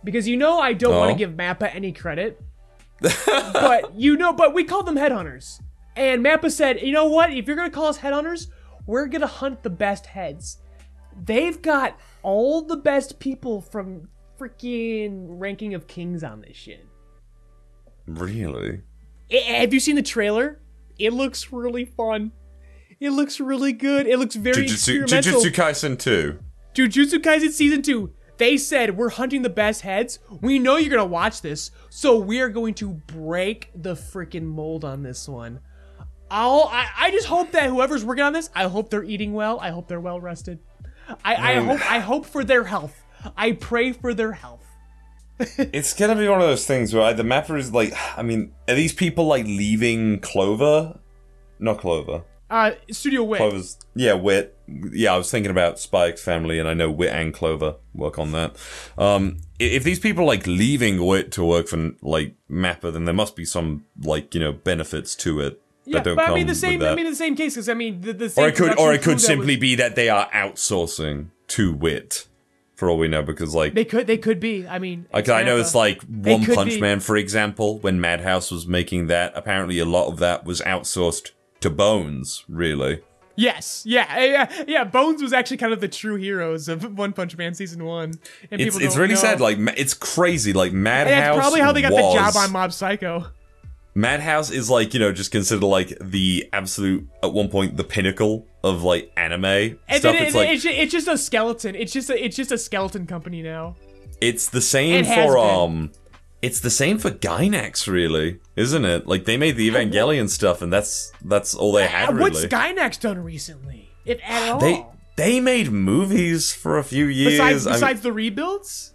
because you know I don't want Oh. to give Mappa any credit, but you know, but we called them headhunters, and Mappa said, you know what? If you're gonna call us headhunters, we're gonna hunt the best heads. They've got all the best people from freaking Ranking of Kings on this shit. really. I- have you seen the trailer? It looks really fun. It looks really good. It looks very Jujutsu, experimental. Jujutsu Kaisen 2. Jujutsu Kaisen season two. They said we're hunting the best heads. We know you're gonna watch this, so we're going to break the freaking mold on this one. I'll, I, I just hope that whoever's working on this, I hope they're eating well. I hope they're well rested. I, I hope, I hope for their health. I pray for their health. It's gonna be one of those things where the Mappa is like, I mean, are these people like leaving Clover? Not Clover. Uh, Studio Wit. Clover's, yeah, Wit. Yeah, I was thinking about Spy x Family, and I know Wit and Clover work on that. Um, if these people are, like leaving Wit to work for like Mappa, then there must be some like you know benefits to it Yeah, but I mean the same. I mean the same case because I mean the, the same. or it could, or it could simply was- be that they are outsourcing to Wit, for all we know, because like They could. They could be. I mean, Like I know it's like One Punch be. Man, for example, when Madhouse was making that, apparently a lot of that was outsourced to Bones, really. Yes, yeah, yeah, yeah. Bones was actually kind of the true heroes of One Punch Man season one, and It's people it's really know. sad. Like it's crazy. Like Madhouse. and that's probably how they got was, the job on Mob Psycho. Madhouse is like you know just considered like the absolute at one point the pinnacle of like anime And stuff. then It's it, like it's, ju- it's just a skeleton. It's just a, it's just a skeleton company now. it's the same It for um. It's the same for Gainax, really, isn't it? Like they made the Evangelion stuff, and that's that's all they had. Uh, What's really. Gainax done recently, if at all? They they made movies for a few years. besides I mean, besides the rebuilds,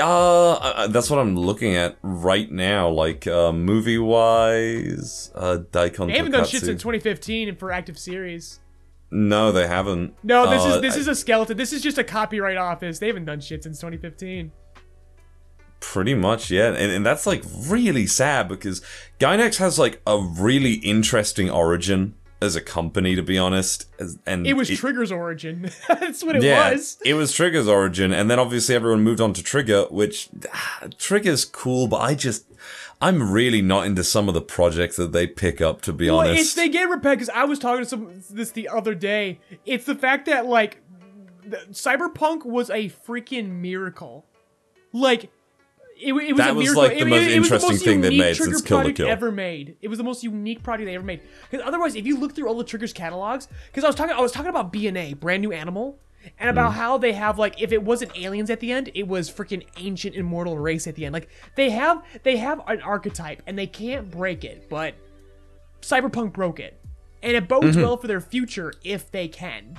uh, uh, that's what I'm looking at right now. Like uh, movie wise, uh, Daikon. they haven't done shit since 2015 and for active series. No, they haven't. No, this Uh, is this I- is a skeleton. This is just a copyright office. They haven't done shit since 2015. pretty much yeah, and, and that's like really sad because Gainax has like a really interesting origin as a company, to be honest. And It was Trigger's origin. That's what it yeah, was. it was Trigger's origin, and then obviously everyone moved on to Trigger, which ah, Trigger's cool, but I just I'm really not into some of the projects that they pick up. To be Well, honest, it's they get repetitive because I was talking to some this the other day. It's the fact that like the, Cyberpunk was a freaking miracle. Like it, it was That was, miracle. like, the It- most was the interesting most thing they've made since Kill product Kill. ever made. It was the most unique product they ever made. Because otherwise, if you look through all the Triggers catalogs, because I was talking, I was talking about BNA, brand new animal. And about Mm. how they have like if it wasn't aliens at the end, it was freaking ancient immortal race at the end. Like they have they have an archetype and they can't break it, but Cyberpunk broke it. And it bodes Mm-hmm. well for their future if they can.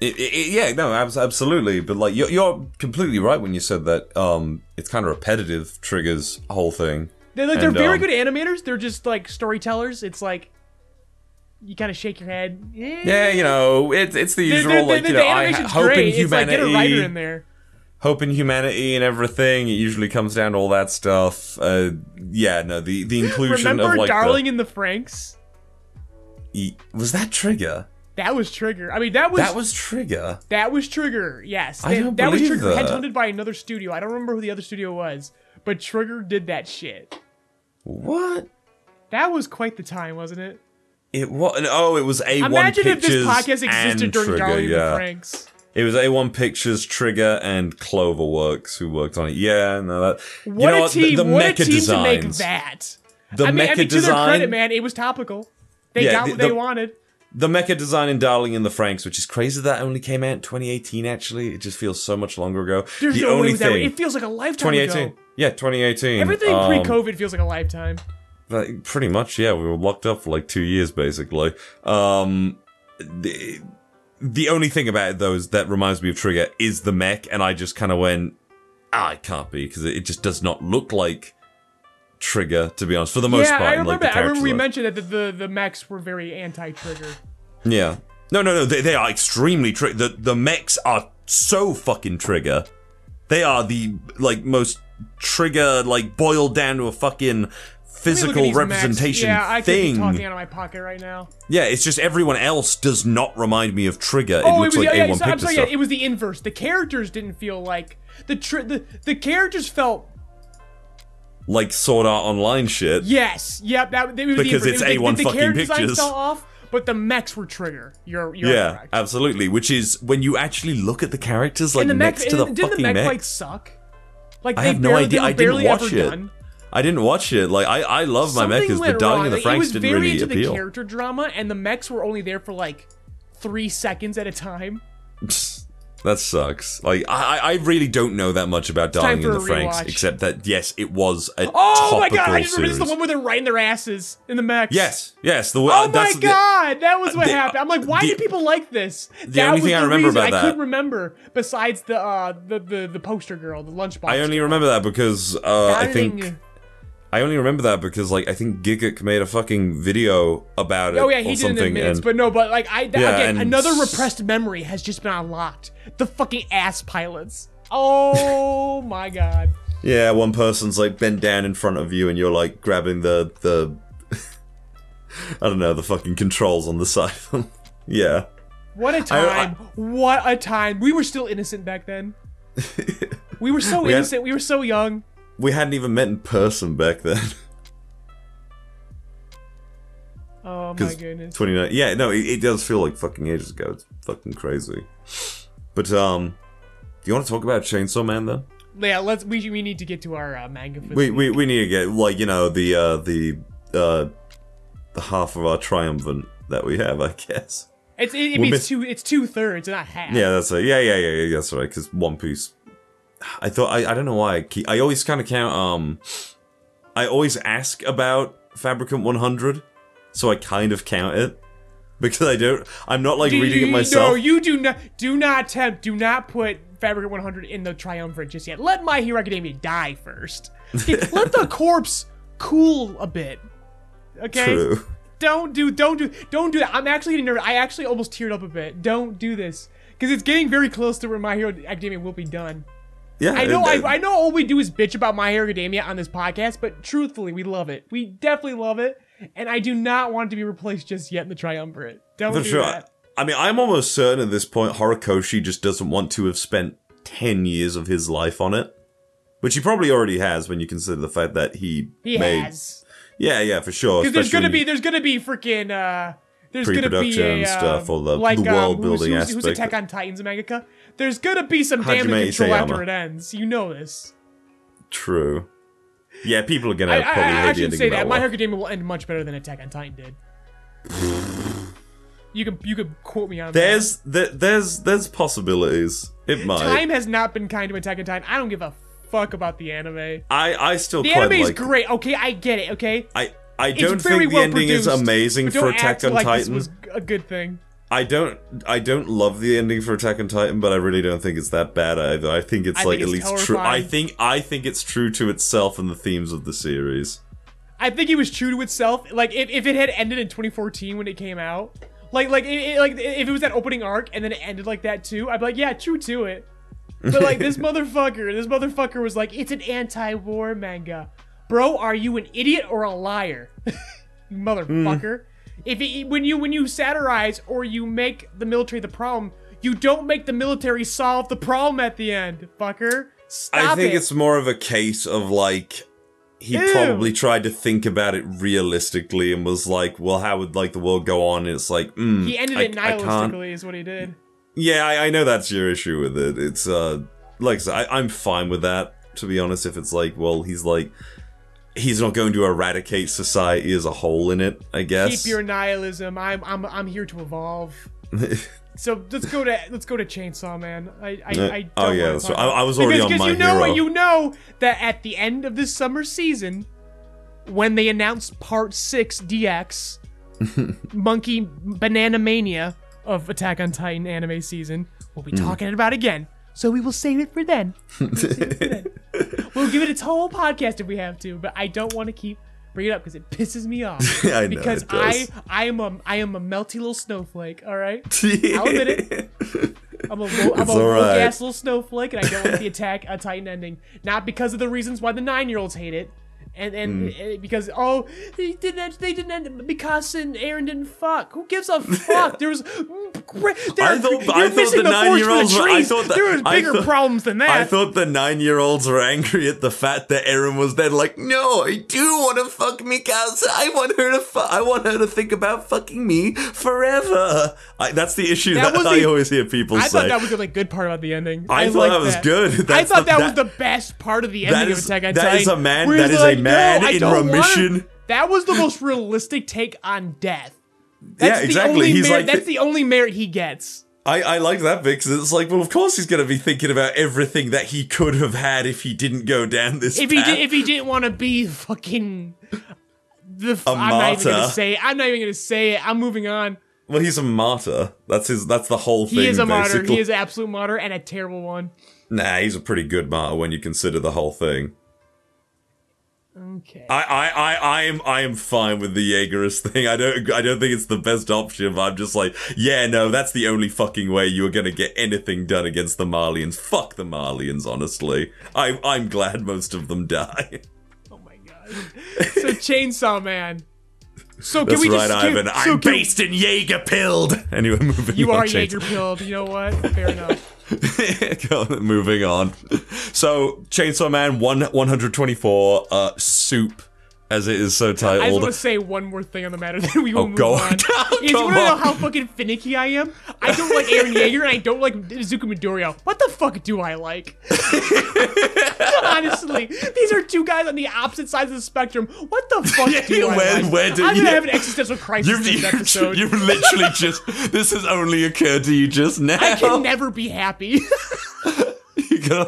It, it, yeah, no, abs- absolutely. But like, you're, you're completely right when you said that. Um, it's kind of repetitive. Triggers whole thing. They're like they're And, very um, good animators. They're just like storytellers. It's like you kind of shake your head. Eh. Yeah, you know, it's it's the The- usual. the- like the- you the know, I hope great. in It's like get a writer humanity, in there. hope in humanity, and everything. It usually comes down to all that stuff. Uh, yeah, no, the the inclusion Remember of like Darling the, in the Franxx? e- was that Trigger. That was Trigger. I mean, that was That was Trigger. that was Trigger. Yes, I That- don't that was Trigger that. headhunted by another studio. I don't remember who the other studio was, but Trigger did that shit. What? That was quite the time, wasn't it? It was. Oh, it was A1 Imagine if Pictures this podcast existed during Trigger, Darling yeah. Franxx. It was A1 Pictures, Trigger, and Cloverworks who worked on it. Yeah, no, that. What you know a what? team! The, the what mecha a team designs. to make that. The I mean, mecha I mean, to design. their credit, man, it was topical. They Yeah, got the- what they the- wanted. The mecha design in Darling in the Franxx, which is crazy that only came out in 2018. Actually, it just feels so much longer ago. There's the no only way thing. it feels like a lifetime 2018. ago. Yeah, 2018. Everything Um, pre-COVID feels like a lifetime. Like, pretty much, yeah. We were locked up for like two years, basically. Um, the, the only thing about it, though, is that reminds me of Trigger is the mech, and I just kind of went, ah, it can't be, because it, it just does not look like Trigger, to be honest, for the most yeah, part. I like, remember. the I remember we mentioned that the, the the mechs were very anti-trigger. Yeah. No, no, no. They, they are extremely tri- the the mechs are so fucking trigger. They are the like most trigger like boiled down to a fucking Let me look at physical representation Yeah, I thing. talking out of my pocket right now. Yeah, it's just everyone else does not remind me of Trigger. It Oh, looks it was like yeah, A1 yeah, so, Picture sorry. stuff. Yeah, it was the inverse. The characters didn't feel like the tri- the the characters felt like Sword Art Online shit. yes, yep. That Because the it's inverse. It was A1 the, the fucking pictures. off, but the mechs were trigger. You're you're Yeah, correct. absolutely. Which is when you actually look at the characters like the mech, next to the fucking the mech, mech. like suck? Like I have no barely, idea. I didn't watch it. Done. I didn't watch it. Like I, I love my Something mechas, went but Darling wrong. in the Franxx it was didn't very really into appeal. the character drama, and the mechs were only there for like three seconds at a time. That sucks. Like I, I I really don't know that much about Darling in the Franxx, rewatch. except that yes, it was a Oh my god! I just remember this is the one where they're riding their asses in the mechs. yes, yes. The Oh uh, my that's the- god, that was what the- happened. I'm like, why do people like this? the that only was thing I the remember reason. about I that- couldn't remember besides the uh the the, the poster girl, the lunchbox. I only remember that because uh, I think. I only remember that because like I think Gigguk made a fucking video about it Oh yeah, or he did in something. minutes, and but no, but like I Yeah, again, another repressed memory has just been unlocked. The fucking ass pilots. Oh my god. yeah, one person's like bent down in front of you, and you're like grabbing the the I don't know the fucking controls on the side. of them. yeah. What a time. what a time. We were still innocent back then. We were so We had- innocent. we were so young. We hadn't even met in person back then. Oh my goodness. 29 yeah no it, it does feel like fucking ages ago it's fucking crazy but um do you want to talk about chainsaw man then Yeah, let's we we need to get to our uh, manga for we, we we need to get like you know the uh the uh the half of our triumphant that we have i guess It's it, it means miss- two it's two thirds, not half. yeah that's it yeah yeah yeah, yeah that's right because one piece i thought i, I don't know why i keep i always kind of count um i always ask about fabricant 100 so i kind of count it because i don't i'm not like Do reading you- it myself No, you do not do not attempt do not put Fabricant 100 in the triumvirate just yet. Let My Hero Academia die first. Let the corpse cool a bit. Okay? True. Don't do don't do don't do that. I'm actually getting nervous. I actually almost teared up a bit. Don't do this. Because it's getting very close to where My Hero Academia will be done. Yeah I know it- I, I know all we do is bitch about My Hero Academia on this podcast, but truthfully, we love it. We definitely love it, and I do not want it to be replaced just yet in the triumvirate. Don't For do sure. that. I mean, I'm almost certain at this point Horikoshi just doesn't want to have spent 10 years of his life on it. Which he probably already has when you consider the fact that he, He made. has. Yeah, yeah, for sure. Because there's gonna be there's gonna be freaking uh there's gonna be a uh, stuff or the- like, the um, world-building who's, who's, who's aspect. Attack on Titan's mangaka. There's gonna be some damage Hajime control Isayama. after it ends. You know this. True. Yeah, people are gonna I, I, probably I, hate I the ending say that. My. Hero Academia will end much better than Attack on Titan did. you can you could quote me on There's, there, there's, there's possibilities. It that. might. Time has not been kind to Attack on Titan. I don't give a fuck about the anime. I, I still The anime is like. great. Okay, I get it. Okay, I, I don't think the well ending produced, is amazing for Attack act on like Titan. This was a good thing. I don't I don't love the ending for Attack on Titan, but I really don't think it's that bad either. I think it's I like think at it's least true. I think I think it's true to itself and the themes of the series. I think it was true to itself. Like if, if it had ended in 2014 when it came out, like like it, it- like if it was that opening arc and then it ended like that too, I'd be like, yeah, true to it. But like this motherfucker, this motherfucker was like, it's an anti-war manga, bro. Are you an idiot or a liar, you hmm. motherfucker? If it, when you when you satirize or you make the military the problem, you don't make the military solve the problem at the end, fucker. Stop I think it. it's more of a case of like he Ew. probably tried to think about it realistically and was like, well, how would like the world go on? And it's like, mm, he ended I, it nihilistically, is what he did. Yeah, I, I know that's your issue with it. It's uh, like I said, I, I'm fine with that. To be honest, if it's like, well, he's like, he's not going to eradicate society as a whole in it. I guess. Keep your nihilism. I'm I'm I'm here to evolve. So let's go to let's go to Chainsaw Man. I I, I don't oh yeah, that's right. I, I was already because, on because my you know hero. what you know that at the end of this summer season, when they announced Part Six DX, Monkey Banana Mania of Attack on Titan anime season, we'll be Hmm. talking about again. So we will save it for then. We'll, save it for then. We'll give it its whole podcast if we have to, but I don't want to keep bringing it up because it pisses me off. I know, because. I I am a I am a melty little snowflake. All right. I'll admit it. I'm a, wo- I'm a woke ass little snowflake, and I don't like the attack a Titan ending. Not because of the reasons why the nine year olds hate it, and and Hmm. uh, because oh they didn't they didn't end because and Eren didn't fuck. Who gives a fuck? There was. There, I thought- I thought missing the the, nine-year-olds the were- I thought that- there was bigger thought- problems than that. I thought the nine-year-olds were angry at the fact that Eren was there. Like, no, I do want to fuck Mikasa. I want her to. Fu- I want her to think about fucking me forever. I, that's the issue That that, I the- always hear people I say. I thought that was the like good part about the ending. I thought that was good. That's I thought the- that, was the best part of the ending is- of Attack on Titan. is a man- That is that a man "No, in don't wanna-" That was the most realistic take on death. That's Yeah, the exactly. only He's merit- like that's the only merit he gets. I, I like that bit because it's like, well, of course he's going to be thinking about everything that he could have had if he didn't go down this If he path. did, if he didn't want to be fucking the, f- A I'm not even gonna martyr. say. It. I'm not even gonna say it. I'm moving on. well, he's a martyr. That's his. That's the whole thing. He is a martyr. basically. He is an absolute martyr and a terrible one. Nah, he's a pretty good martyr when you consider the whole thing. Okay. I, I, I, I am, I am fine with the Jaegerist thing. I don't, I don't think it's the best option. But I'm just like, yeah, no, that's the only fucking way you are gonna get anything done against the Marleyans. Fuck the Marleyans, honestly. I, I'm glad most of them die. oh my god. So Chainsaw Man. So can That's we right, just can- Ivan. so I'm can- based in Jaeger pilled. Anyway, moving You on. are Jaeger pilled. You know what? Fair enough. Moving on. So, Chainsaw Man 1 124, uh, Soup, as it is so titled. I just want to say one more thing on the matter, then we will Oh, move go on. on. Is you want to know how fucking finicky I am? I don't like Eren Yeager and I don't like Izuku Midoriya. What the fuck do I like? Honestly, these are two guys on the opposite sides of the spectrum. What the fuck do I like? where do I'm gonna have an existential crisis You've, this episode. you've literally just. This has only occurred to you just now. I can never be happy. You go-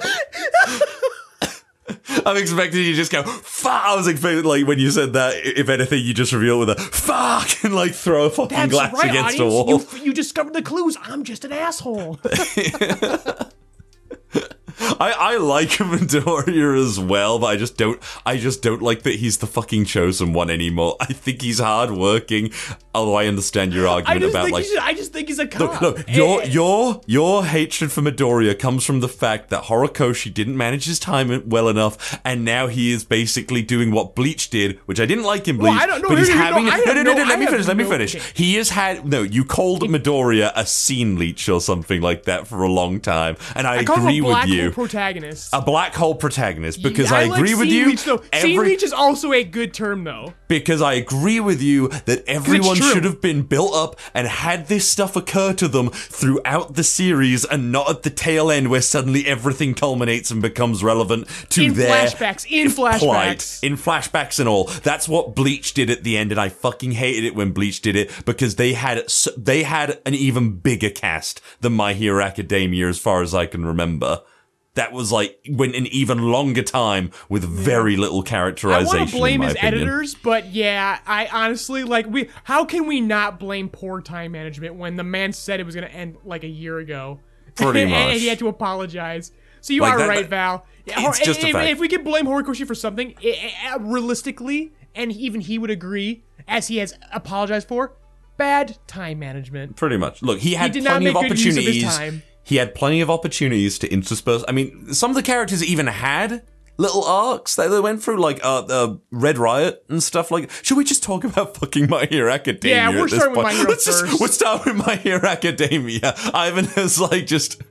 I'm expecting you to just go, fuck. I was expecting, like, when you said that, if anything, you just reveal with a fuck and, like, throw a fucking That's glass right, against audience. a wall. You, you discovered the clues. I'm just an asshole. I, I like Midoriya as well, but I just don't I just don't like that he's the fucking chosen one anymore. I think he's hardworking, although I understand your argument about like I just think he's a cop. Look, look, your Eh, your your hatred for Midoriya comes from the fact that Horikoshi didn't manage his time well enough, and now he is basically doing what Bleach did, which I didn't like in Bleach. Well, I don't know. But he's No, having no, no, no, no. Let me finish. Let me finish. He has had no. You called Midoriya a scene leech or something like that for a long time, and I, I call him agree with you. Protagonist. a black hole protagonist because I, like agree with you. Leech, though. Every- Leech is also a good term, though. because I agree with you that everyone should have been built up and had this stuff occur to them throughout the series and not at the tail end where suddenly everything culminates and becomes relevant to In their flashbacks, in plight. flashbacks. In flashbacks and all. That's what Bleach did at the end and I fucking hated it when Bleach did it because they had they had an even bigger cast than My Hero Academia as far as I can remember. That was like went an even longer time with very little characterization. I want to blame his opinion. editors, but yeah, I honestly like we. How can we not blame poor time management when the man said it was going to end like a year ago? Pretty and, much. and he had to apologize. So you Like are that- right, that- Val. it's just a if, if we could blame Horikoshi for something, realistically, and even he would agree, as he has apologized for, bad time management. Pretty much. Look, he had not plenty of make good use of his opportunities. time. He had plenty of opportunities to intersperse. I mean, some of the characters even had little arcs that they went through, like uh, uh Red Riot and stuff like. Should we just talk about fucking My Hero Academia? Yeah, we're starting with? My Hero Let's just we'll start with My Hero Academia. Ivan has like just.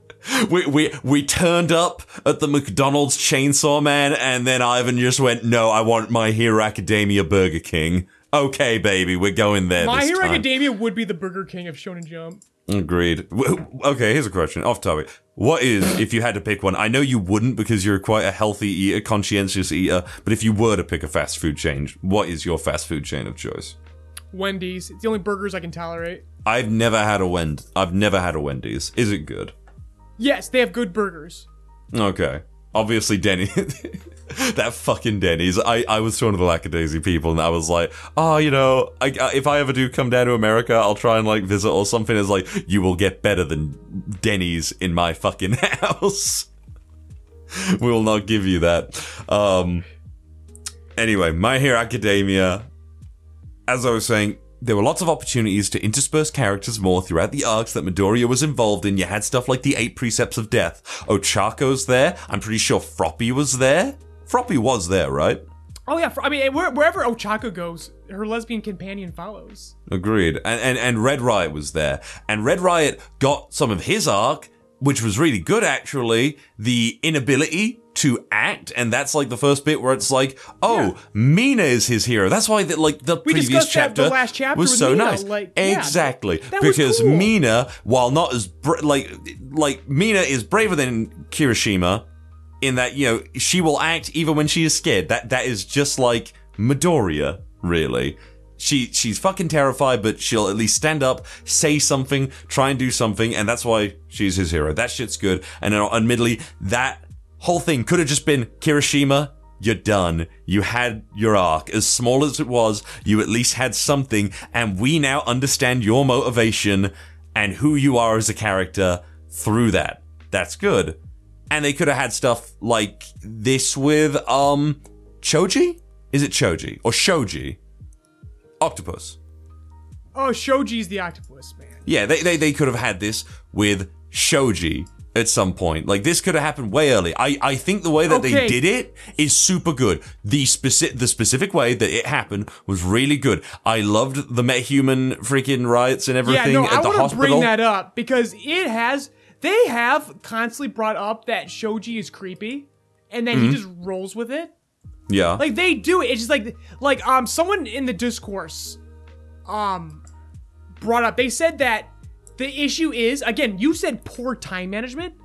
We, we we turned up at the McDonald's Chainsaw Man, and then Ivan just went, "No, I want My Hero Academia Burger King." Okay, baby, we're going there. My Hero time. Academia would be the Burger King of Shonen Jump. Agreed. Okay, here's a question off topic. What is, if you had to pick one? I know you wouldn't because you're quite a healthy eater, a conscientious eater, but if you were to pick a fast food chain, what is your fast food chain of choice? Wendy's. It's the only burgers I can tolerate. I've never had a Wend. I've never had a Wendy's. Is it good? Yes, they have good burgers. Okay. Obviously, Denny. that fucking Denny's. I, I was one of the lackadaisy people, and I was like, oh, you know, I, I- if I ever do come down to America, I'll try and like visit or something. It's like, you will get better than Denny's in my fucking house. we will not give you that. Um. Anyway, My Hero Academia. As I was saying, there were lots of opportunities to intersperse characters more throughout the arcs that Midoriya was involved in. You had stuff like the Eight Precepts of Death. Ochako's there. I'm pretty sure Froppy was there. Froppy was there, right? Oh yeah, I mean where, wherever Ochako goes, her lesbian companion follows. Agreed. And, and and Red Riot was there. And Red Riot got some of his arc, which was really good actually, the inability to act, and that's like the first bit where it's like, oh, Mina is his hero. That's why that like the We previous chapter the last chapter was so Mina, nice. like, yeah, exactly. because cool. Mina, while not as bra- like like Mina is braver than Kirishima in that you know she will act even when she is scared. That that is just like Midoriya, really. She she's fucking terrified, but she'll at least stand up, say something, try and do something, and that's why she's his hero. That shit's good. And admittedly, that whole thing could have just been Kirishima. You're done. You had your arc. As small as it was, you at least had something, and we now understand your motivation and who you are as a character through that. That's good and they could have had stuff like this with um Choji? Is it Choji or Shoji? Octopus. Oh, Shoji's the octopus man. Yeah, they they, they could have had this with Shoji at some point. Like this could have happened way early. I, I think the way that they did it is super good. The specific the specific way that it happened was really good. I loved the MetHuman freaking riots and everything Yeah, no, at I the hospital. bring that up because it has. They have constantly brought up that Shoji is creepy, and then Mm-hmm. he just rolls with it. Yeah. Like they do it. It's just like like um someone in the discourse um brought up. They said that the issue is again. You said poor time management,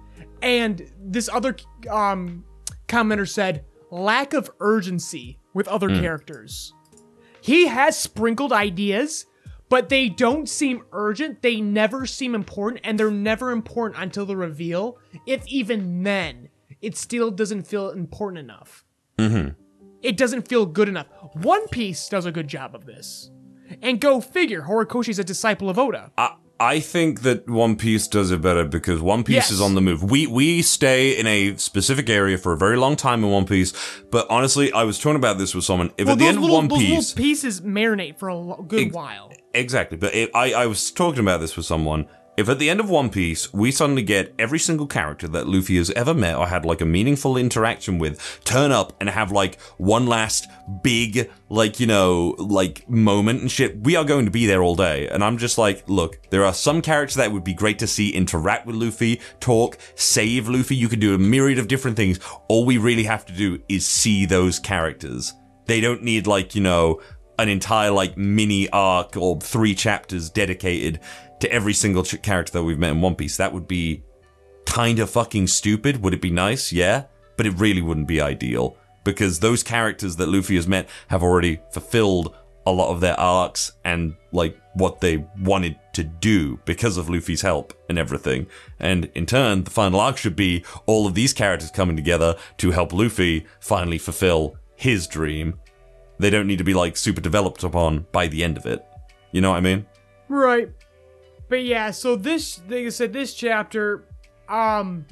and this other um commenter said lack of urgency with other characters. He has sprinkled ideas, but they don't seem urgent. They never seem important, and they're never important until the reveal. If even then, it still doesn't feel important enough. It doesn't feel good enough. One Piece does a good job of this. And go figure, Horikoshi's a disciple of Oda. I, I think that One Piece does it better because One Piece Yes. is on the move. We we stay in a specific area for a very long time in One Piece, but honestly, I was talking about this with someone. If well, at the end of little, One those Piece, pieces marinate for a good Ex- while. Exactly, but if, I, I was talking about this with someone. If at the end of One Piece we suddenly get every single character that Luffy has ever met or had like a meaningful interaction with turn up and have like one last big, like, you know, like moment and shit, we are going to be there all day. And I'm just like, look, there are some characters that would be great to see interact with Luffy, talk, save Luffy. You can do a myriad of different things. All we really have to do is see those characters. They don't need like, you know, an entire like mini arc or three chapters dedicated to every single ch- character that we've met in One Piece. That would be kind of fucking stupid. Would it be nice? Yeah, but it really wouldn't be ideal because those characters that Luffy has met have already fulfilled a lot of their arcs and like what they wanted to do because of Luffy's help and everything. And in turn, the final arc should be all of these characters coming together to help Luffy finally fulfill his dream. They don't need to be like super developed upon by the end of it. You know what I mean? Right. But yeah, so this, like I said, this chapter, um,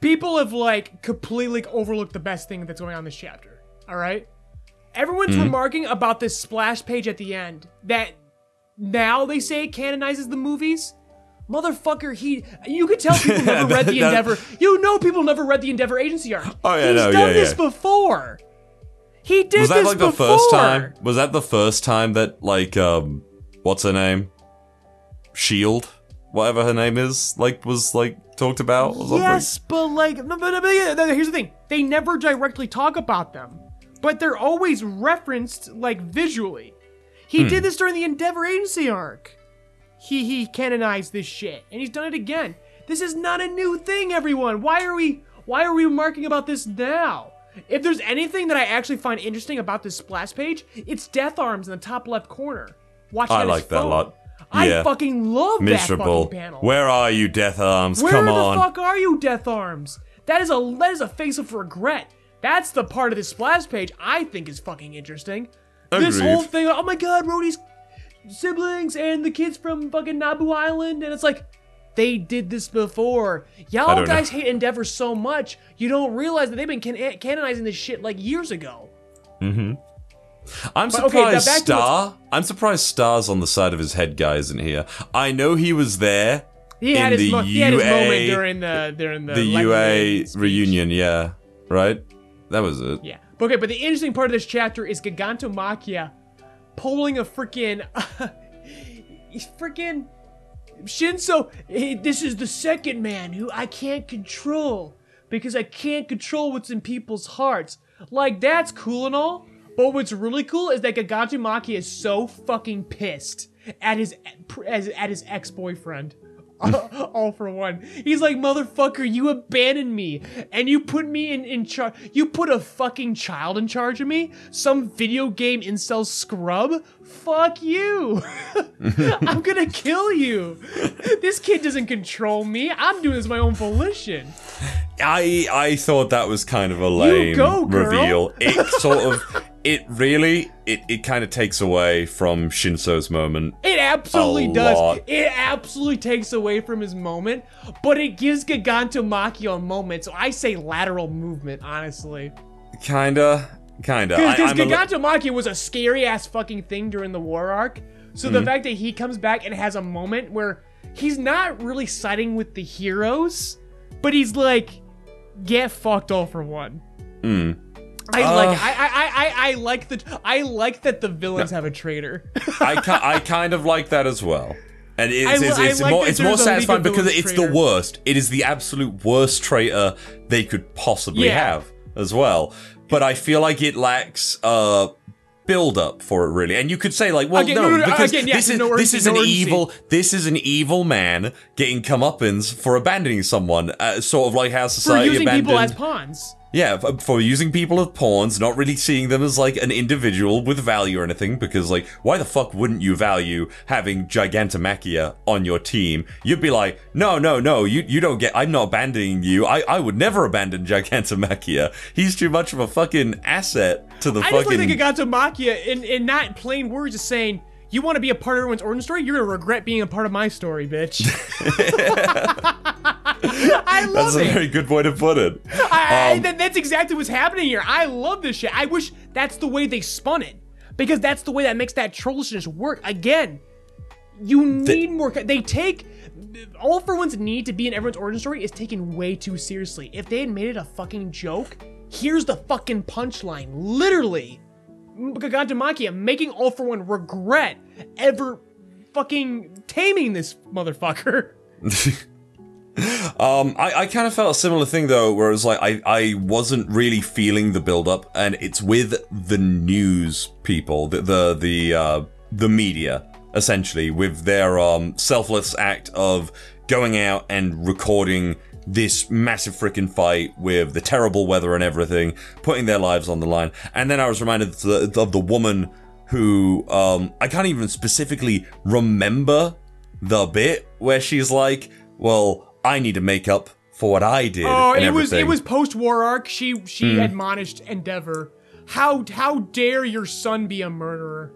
people have like completely overlooked the best thing that's going on this chapter. All right. Everyone's remarking about this splash page at the end that now they say it canonizes the movies. Motherfucker, he you could tell people never read the Endeavor. You know people never read the Endeavor agency arc. Oh, yeah, He's no, done yeah, this yeah. before. He did Was that this like the first time? Was that the first time that like um what's her name? Shield, whatever her name is, like was like talked about or something? Yes, but like, but, but, but here's the thing: they never directly talk about them, but they're always referenced like visually. He Hmm. did this during the Endeavor Agency arc. He he canonized this shit, and he's done it again. This is not a new thing, everyone. Why are we why are we remarking about this now? If there's anything that I actually find interesting about this splash page, it's Death Arms in the top left corner. Watch. I like that a lot. I fucking love Miserable. that fucking panel. Where are you, Death Arms? Come on. Where Come the on. fuck are you, Death Arms? That is a that is a face of regret. That's the part of this splash page I think is fucking interesting. This whole thing, oh my god, Rody's siblings and the kids from fucking Nabu Island, and it's like they did this before. Y'all don't know. guys hate Endeavor so much, you don't realize that they've been can- canonizing this shit like years ago. Mm-hmm. I'm surprised okay, Star. I'm surprised Star's on the side of his head guy isn't here. I know he was there. He In had his the mo- he had his moment during the during the The UA speech. reunion, yeah. Right? That was it. Yeah. Okay, but the interesting part of this chapter is Gigantomachia pulling a freaking. He's freaking. Shinso, eh, this is the second man who I can't control because I can't control what's in people's hearts. Like, that's cool and all, but what's really cool is that Gigantomachia is so fucking pissed at his as, at his ex boyfriend. all for one. He's like, motherfucker, you abandoned me and you put me in, in charge. You put a fucking child in charge of me? Some video game incel scrub? Fuck you. I'm gonna kill you. This kid doesn't control me. I'm doing this my own volition. I I thought that was kind of a lame go, reveal. It sort of it really it, it kind of takes away from Shinso's moment. It absolutely does. lot. It absolutely takes away from his moment, but it gives Gigantomachia a moment. So I say lateral movement, honestly. Kinda. Kinda. Because li- Gigantomachia was a scary ass fucking thing during the war arc. So Mm-hmm. the fact that he comes back and has a moment where he's not really siding with the heroes, but he's like, get fucked all for one. I Uh. like I, I I I like the I like that the villains have a traitor. I, ki- I kind of like that as well. And it's, I it's, it's like more, it's more there's a League of satisfying because it's traitor. the worst. It is the absolute worst traitor they could possibly Yeah. have as well. But I feel like it lacks uh build up for it really. And you could say like, well, Again, no, no, no, no, because again, yeah, this is no this is an urgency. evil this is an evil man getting comeuppance for abandoning someone, uh, sort of like how society for using abandoned people as pawns. Yeah, for, uh, for using people as pawns, not really seeing them as like an individual with value or anything, because like, why the fuck wouldn't you value having Gigantomachia on your team? You'd be like, no, no, no, you you don't get. I'm not abandoning you. I I would never abandon Gigantomachia. He's too much of a fucking asset to the I fucking. that Gigantomachia in in not plain words is saying. You want to be a part of everyone's origin story? You're gonna regret being a part of my story, bitch. I love That's a very good way to put it. I, I- Um, that, that's exactly what's happening here. I love this shit. I wish that's the way they spun it because that's the way that makes that trollishness work. Again, you need more. They take all for one's need to be in everyone's origin story is taken way too seriously. If they had made it a fucking joke, here's the fucking punchline. Literally, Gigantomachia making all for one regret ever fucking taming this motherfucker. Um, I, I kind of felt a similar thing though, where it was like I, I wasn't really feeling the build up, and it's with the news people, the the the uh, the media, essentially, with their um selfless act of going out and recording this massive freaking fight with the terrible weather and everything, putting their lives on the line, and then I was reminded of the, of the woman who um I can't even specifically remember the bit where she's like, "Well, I need to make up for what I did." Oh, it was it was post war arc. She she Hmm. admonished Endeavor. How how dare your son be a murderer?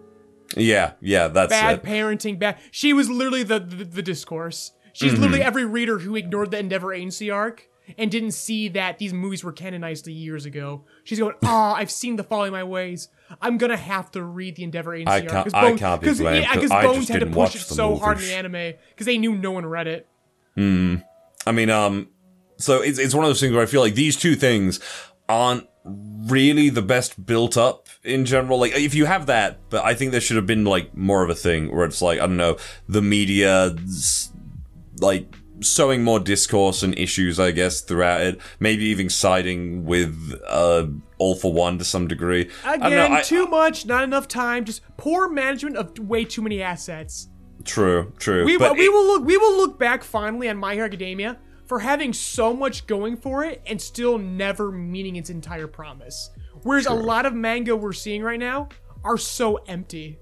Yeah, yeah, that's Bad it. parenting. Bad. She was literally the the, the discourse. She's Mm-hmm. literally every reader who ignored the Endeavor agency arc and didn't see that these movies were canonized years ago. She's going, "Ah, I've seen the Following My Ways. I'm gonna have to read the Endeavor ACR I can't- I can't yeah, I Bones had to push it so hard in the anime because they knew no one read it. I mean, um, so it's it's one of those things where I feel like these two things aren't really the best built up in general. Like, if you have that, but I think there should have been like more of a thing where it's like I don't know, the media, like sowing more discourse and issues, I guess, throughout it. Maybe even siding with uh, All for One to some degree. Again, know, I- too much, not enough time, just poor management of way too many assets. True, true. We, but we it- will look we will look back fondly on My Hero Academia for having so much going for it and still never meeting its entire promise. Whereas a lot of manga we're seeing right now are so empty.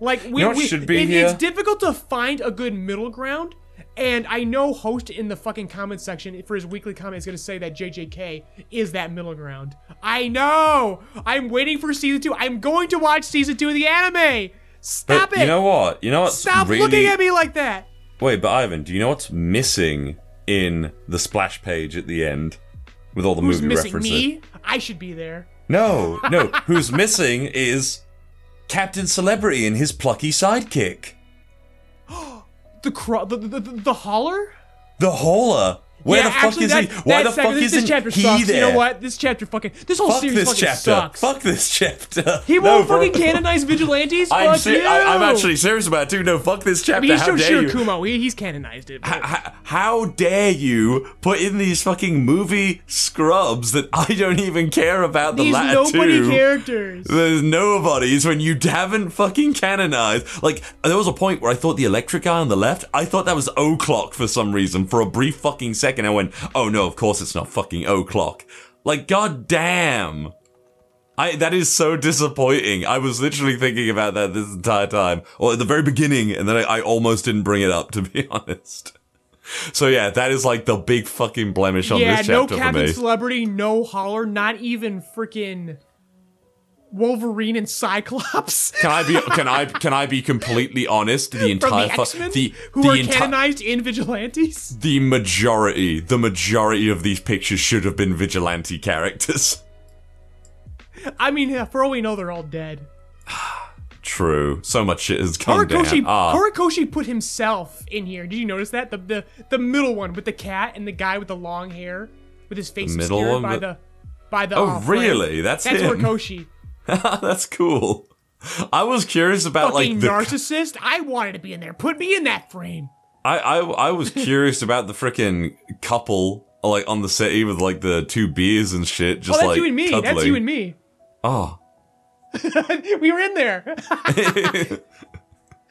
Like we, know we should be it- here? it's difficult to find a good middle ground. And I know host in the fucking comment section for his weekly comment is gonna say that JJK is that middle ground. I know. I'm waiting for season two. I'm going to watch season two of the anime. Stop but it. You know what? You know what's Stop really... looking at me like that. Wait, but Ivan, do you know what's missing in the splash page at the end with all the Who's movie missing references? me? I should be there. No, no. who's missing is Captain Celebrity and his plucky sidekick, The cro- the, the, the, the holler? the Hauler. Where yeah, the fuck actually, is that, he? Why the fuck this, isn't this chapter he sucks. there? You know what? This chapter fucking this whole Fuck series this fucking chapter. sucks. Fuck this chapter. He No, won't bro. fucking canonize vigilantes. I'm, Fuck ser- you. I, am actually serious about it too. No, fuck this I chapter. mean, he's How showed dare you? Shirakumo. He, he's canonized it. but- H- how dare you put in these fucking movie scrubs that I don't even care about the These latter nobody two? characters. There's nobodies when you haven't fucking canonized. Like, there was a point where I thought the electric guy on the left, I thought that was O'Clock for some reason. For a brief fucking second, I went, oh no, of course it's not fucking O'Clock. Like, god damn. I, that is so disappointing. I was literally thinking about that this entire time, or at the very beginning, and then I, I almost didn't bring it up, to be honest. So yeah, that is like the big fucking blemish on yeah, this no chapter for Captain me. Celebrity, no holler, not even freaking Wolverine and Cyclops. Can I be? Can I? Can I be completely honest? The From entire the fu- the who the are enti- canonized in Vigilantes. the majority, the majority of these pictures should have been vigilante characters. I mean, for all we know, they're all dead. True. So much shit has come Horikoshi, down. Ah, Horikoshi put himself in here. Did you notice that? The, the the middle one with the cat and the guy with the long hair with his face The middle obscured one by with- the by the Oh, uh, really? That's that's him. Horikoshi. that's cool. I was curious about Fucking like the. narcissist. I wanted to be in there. Put me in that frame. I, I I was curious about the freaking couple like on the city with like the two beers and shit. Just Oh, that's like you and me. That's you and me. Oh. we were in there.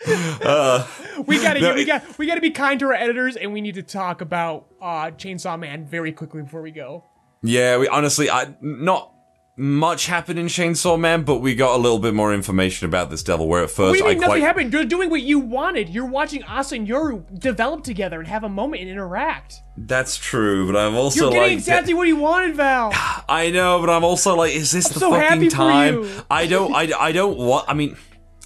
Uh, we gotta no, we got we gotta be kind to our editors, and we need to talk about uh, Chainsaw Man very quickly before we go. Yeah, we honestly, I not much happened in Chainsaw Man, but we got a little bit more information about this devil. Where at first we you I nothing happened? You're doing what you wanted. You're watching Asa and Yoru develop together and have a moment and interact. that's true, but I'm also You're getting like exactly what you wanted, Val. I know, but I'm also like, is this the so fucking time? I don't, I, I don't want. I mean,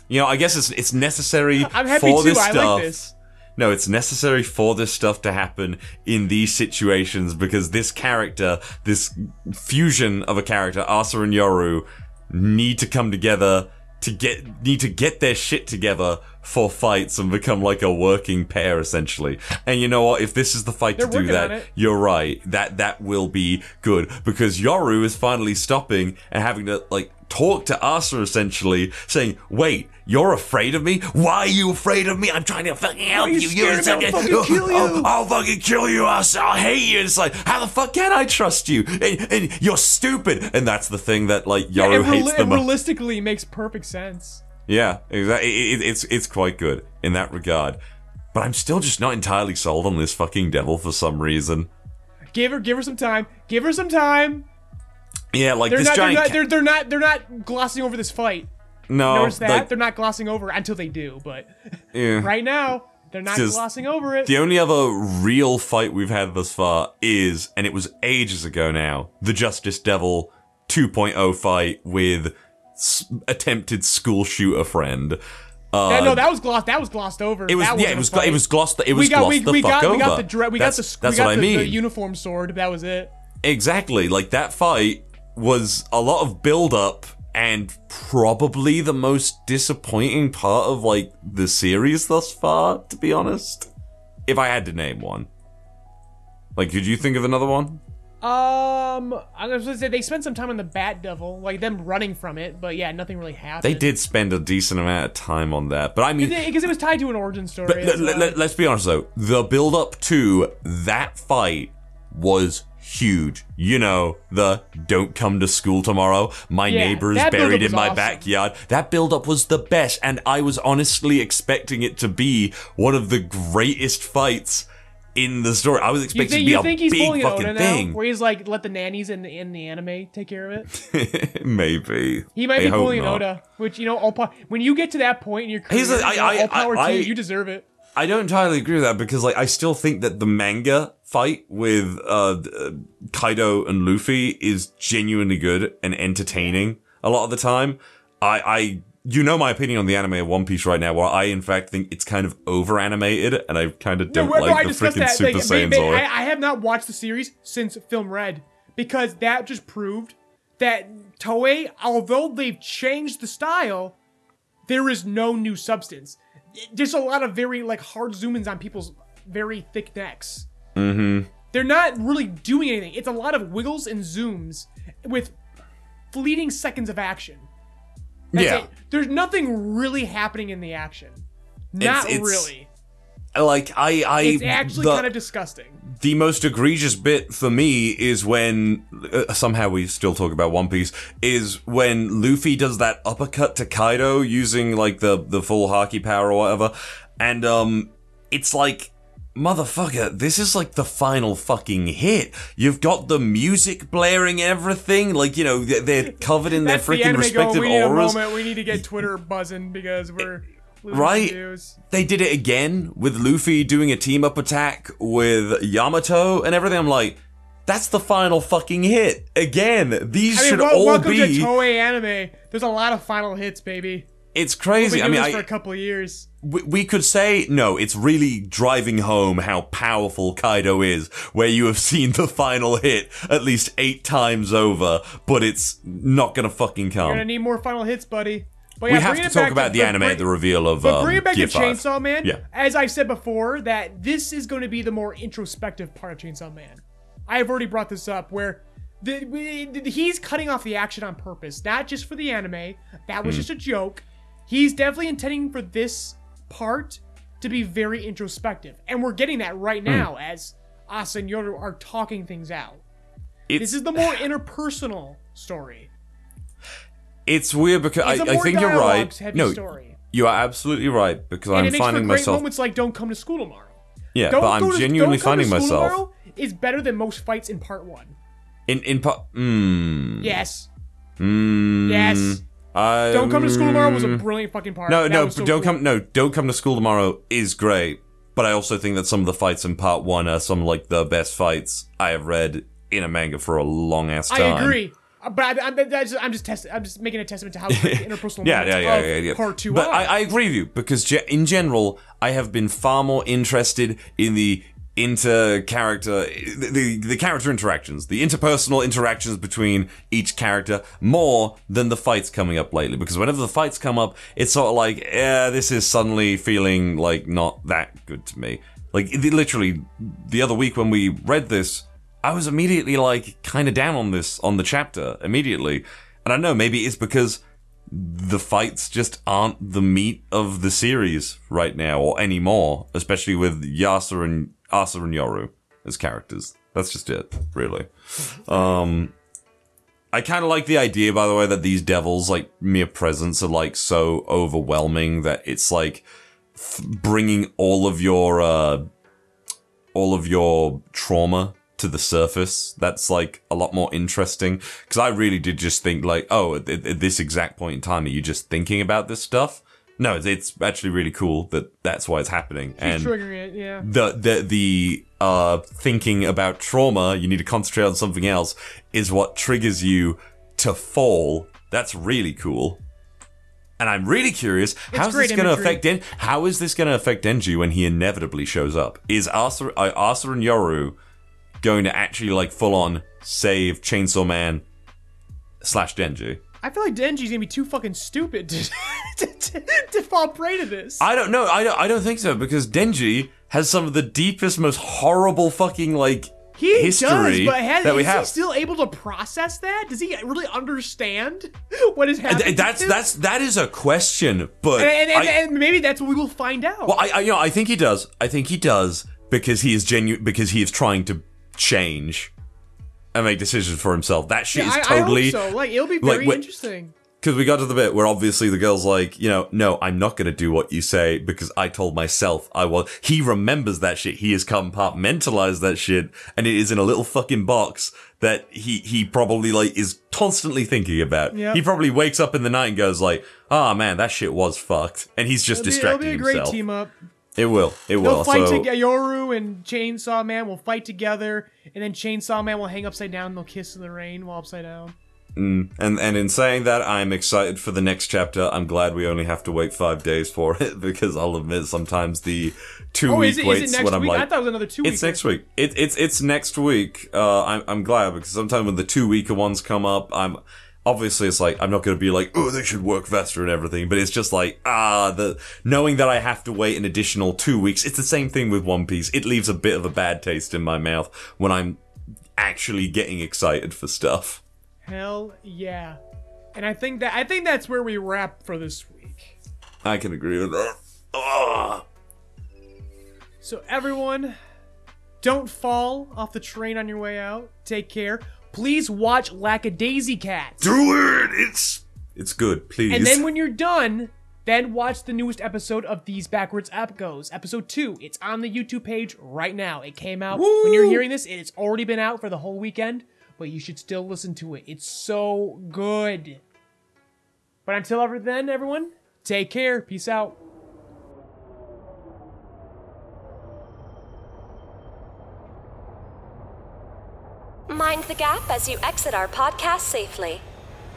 you know, I guess it's it's necessary I'm happy for too. this I stuff. like this. No, it's necessary for this stuff to happen in these situations because this character, this fusion of a character, Asa and Yoru, need to come together to get need to get their shit together for fights and become like a working pair essentially. And you know what? If this is the fight They're to do that, you're right. That that will be good because Yoru is finally stopping and having to like talk to Asa essentially, saying, "Wait, you're afraid of me? Why are you afraid of me? I'm trying to fucking help you You're? I'll fucking- kill you." I'll, I'll fucking kill you, Asa. I'll hate you." It's like, how the fuck can I trust you? And, and you're stupid. And that's the thing that like Yoru it, hates the it most. realistically makes perfect sense. Yeah, exactly. It, it, it's it's quite good in that regard. But I'm still just not entirely sold on this fucking devil for some reason. Give her, give her some time. Give her some time. Yeah, like They're this not, they're giant. not, ca- they're, they're not, they're not glossing over this fight. No, Notice that like, they're not glossing over until they do. But yeah. right now, they're not Just- glossing over it. The only other real fight we've had thus far is, and it was ages ago now, the Justice Devil 2.0 fight with s- attempted school shooter friend. Uh, That- no, that was glossed. That was glossed over. it was That yeah, it was fight. it was glossed. It was we got glossed we, the we fuck got over. we got the dre- we got that's, the that's we got what I mean. the uniform sword. That was it. Exactly. Like that fight was a lot of build up and probably the most disappointing part of like the series thus far, to be honest. If I had to name one. Like, could you think of another one? Um, I was gonna say they spent some time on the Bat Devil, like them running from it, but yeah, nothing really happened. They did spend a decent amount of time on that. But I mean because it was tied to an origin story. but as let's be honest though, the build up to that fight was huge. You know, the don't come to school tomorrow. My Yeah, neighbor is buried in my awesome. backyard. That build up was the best, and I was honestly expecting it to be one of the greatest fights in the story. I was you expecting think, you to be a big fucking thing. now, where he's like, let the nannies in the in the anime take care of it? Maybe He might I be not. Oda, which you know, all po- when you get to that point in your career, He's a- I- you know, I- all power to you. You deserve it. I don't entirely agree with that because, like, I still think that the manga fight with uh, uh, Kaido and Luffy is genuinely good and entertaining a lot of the time. I, I, you know, my opinion on the anime of One Piece right now, where I, in fact, think it's kind of over animated, and I kind of don't no, like the freaking that. Super Like, Saiyan I, I have not watched the series since Film Red because that just proved that Toei, although they've changed the style, there is no new substance. There's a lot of very like hard zoom ins on people's very thick necks. Mm-hmm. They're not really doing anything. It's a lot of wiggles and zooms with fleeting seconds of action. That's Yeah. it. There's nothing really happening in the action. Not it's- really. Like, I, I, It's actually the- kind of disgusting. the most egregious bit for me is when uh, somehow we still talk about One Piece is when Luffy does that uppercut to Kaido using like the the full haki power or whatever, and um, it's like. Motherfucker, this is like the final fucking hit. You've got the music blaring, everything. Like, you know, they're- covered in their That's the freaking respective going. We need auras. a moment. We need to get Twitter buzzing because we're Right. they did it again with Luffy doing a team up attack with Yamato and everything. I'm like, that's the final fucking hit again. These I mean, should wel- all welcome be. to Toei anime. There's a lot of final hits, baby. It's crazy. I mean, this for I, a couple of years. we, we could say no. It's really driving home how powerful Kaido is, where you have seen the final hit at least eight times over, but it's not gonna fucking come. You're gonna need more final hits, buddy. But We have to talk about the anime bring- the reveal of But um, bring it back Gear to 5. Chainsaw Man. Yeah. As I said before, that this is going to be the more introspective part of Chainsaw Man. I have already brought this up where the, we, the- he's cutting off the action on purpose, not just for the anime. That was just a joke. He's definitely intending for this part to be very introspective, and we're getting that Hmm. right now as Asa and Yoru are talking things out. It's, This is the more interpersonal story. it's weird because It's I, I think you're right. No, story. you are absolutely right because and I'm it makes for finding great myself. moments like "Don't come to school tomorrow." Yeah, Don't but I'm to, genuinely don't come to finding myself tomorrow is better than most fights in part one. in in part. Mm, Yes. mm, Yes. I, Don't come to school tomorrow was a brilliant fucking part. No, That no, so don't cool. come. No, don't come to school tomorrow is great. But I also think that some of the fights in part one are some like the best fights I have read in a manga for a long ass time. I agree. But I, that's just, I'm just testing. I'm just making a testament to how great the interpersonal Yeah, yeah, yeah, yeah, yeah. part two But. I, I agree with you because ge- in general, I have been far more interested in the inter character, the, the character interactions, the interpersonal interactions between each character more than the fights coming up lately. Because whenever the fights come up, it's sort of like, yeah, this is suddenly feeling like not that good to me. Like literally, the other week when we read this, I was immediately like kind of down on this on the chapter immediately, and I know maybe it's because the fights just aren't the meat of the series right now or anymore, especially with Yasa and Asa and Yoru as characters. That's just it, really. Um, I kind of like the idea, by the way, that these devils, like mere presence, are like so overwhelming that it's like th- bringing all of your uh, all of your trauma to the surface. That's like a lot more interesting because I really did just think like, oh, at, at this exact point in time, are you just thinking about this stuff? No, it's, it's actually really cool that that's why it's happening. He's and triggering it. Yeah. the the the uh thinking about trauma, you need to concentrate on something else, is what triggers you to fall. That's really cool. And I'm really curious how's this going to affect Den- how is this going to affect Denji when he inevitably shows up? Is Asa uh, Asa and Yoru going to actually like full on save Chainsaw Man slash Denji? I feel like Denji's gonna be too fucking stupid to, to, to, to fall prey to this. I don't know. I don't, I don't think so because Denji has some of the deepest, most horrible fucking like he history does, but has, that we is have. he still able to process that? Does he really understand what is happening? Th- that's that's that is a question, but and, and, and, I- and maybe that's what we will find out. well, I, I you know I think he does. I think he does because he is genuine because he is trying to change and make decisions for himself. That shit Yeah, is I, totally I hope so. Like it'll be like, very wh- interesting. because we got to the bit where obviously the girl's like, you know, no, I'm not going to do what you say because I told myself I was. He remembers that shit. He has compartmentalized that shit, and it is in a little fucking box that he he probably like is constantly thinking about. Yep. He probably wakes up in the night and goes like, "Ah man, that shit was fucked," and he's just It'll be, it'll be a great team up. It will. It They'll will. fight so, together. Yoru and Chainsaw Man will fight together, and then Chainsaw Man will hang upside down. and They'll kiss in the rain while upside down. and and in saying that, I'm excited for the next chapter. I'm glad we only have to wait five days for it because I'll admit sometimes the two Oh, week is it, is waits it next when I'm week? like, I thought it was another two It's next week. It, it's it's next week. Uh, I'm I'm glad because sometimes when the two weeker ones come up, I'm obviously it's like I'm not going to be like oh they should work faster and everything, but it's just like ah the knowing that I have to wait an additional two weeks. It's the same thing with One Piece. It leaves a bit of a bad taste in my mouth when I'm actually getting excited for stuff. Hell yeah! And I think that I think that's where we wrap for this week. I can agree with that. Ah. So everyone, don't fall off the train on your way out. Take care. Please watch Lackadaisy Cats. Do it. It's it's good. Please. And then when you're done, then watch the newest episode of These Backwards Echoes, episode 2. It's on the YouTube page right now. It came out when you're hearing this, it's already been out for the whole weekend, but you should still listen to it. It's so good. But until ever then, everyone, take care. Peace out. Mind the gap as you exit our podcast safely.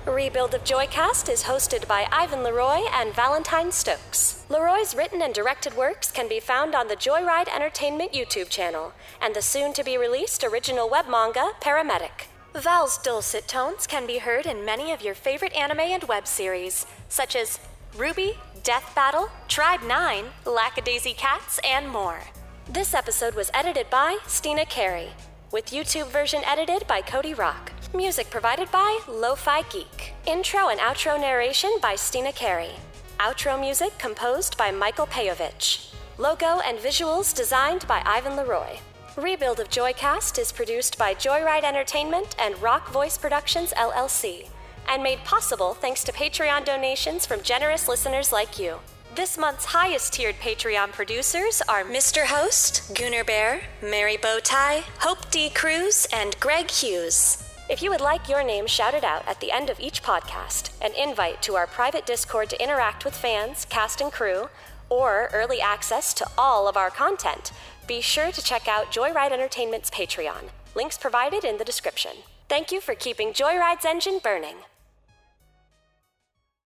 Rebuild of JoyCast is hosted by Ivan LeRoy and Valentine Stokes. LeRoy's written and directed works can be found on the JoyRide Entertainment YouTube channel and the soon to be released original web manga, Paramedic. Val's dulcet tones can be heard in many of your favorite anime and web series, such as RWBY, Death Battle, Tribe 9, Lackadaisy Cats, and more. This episode was edited by Steena Carey, with YouTube version edited by Cody Rock. Music provided by Lofi Geek. Intro and outro narration by Steena Carey. Outro music composed by Michael Peyovich. Logo and visuals designed by Ivan LeRoy. Rebuild of JoyCast is produced by JoyRide Entertainment and Rock Voice Productions LLC, and made possible thanks to Patreon donations from generous listeners like you. This month's highest tiered Patreon producers are Mr. Host, Gunnar Bear, Mary Bowtie, Hope D. Cruz, and Greg Hughes. If you would like your name shouted out at the end of each podcast, an invite to our private Discord to interact with fans, cast, and crew, or early access to all of our content, be sure to check out JoyRide Entertainment's Patreon. Links provided in the description. Thank you for keeping JoyRide's engine burning.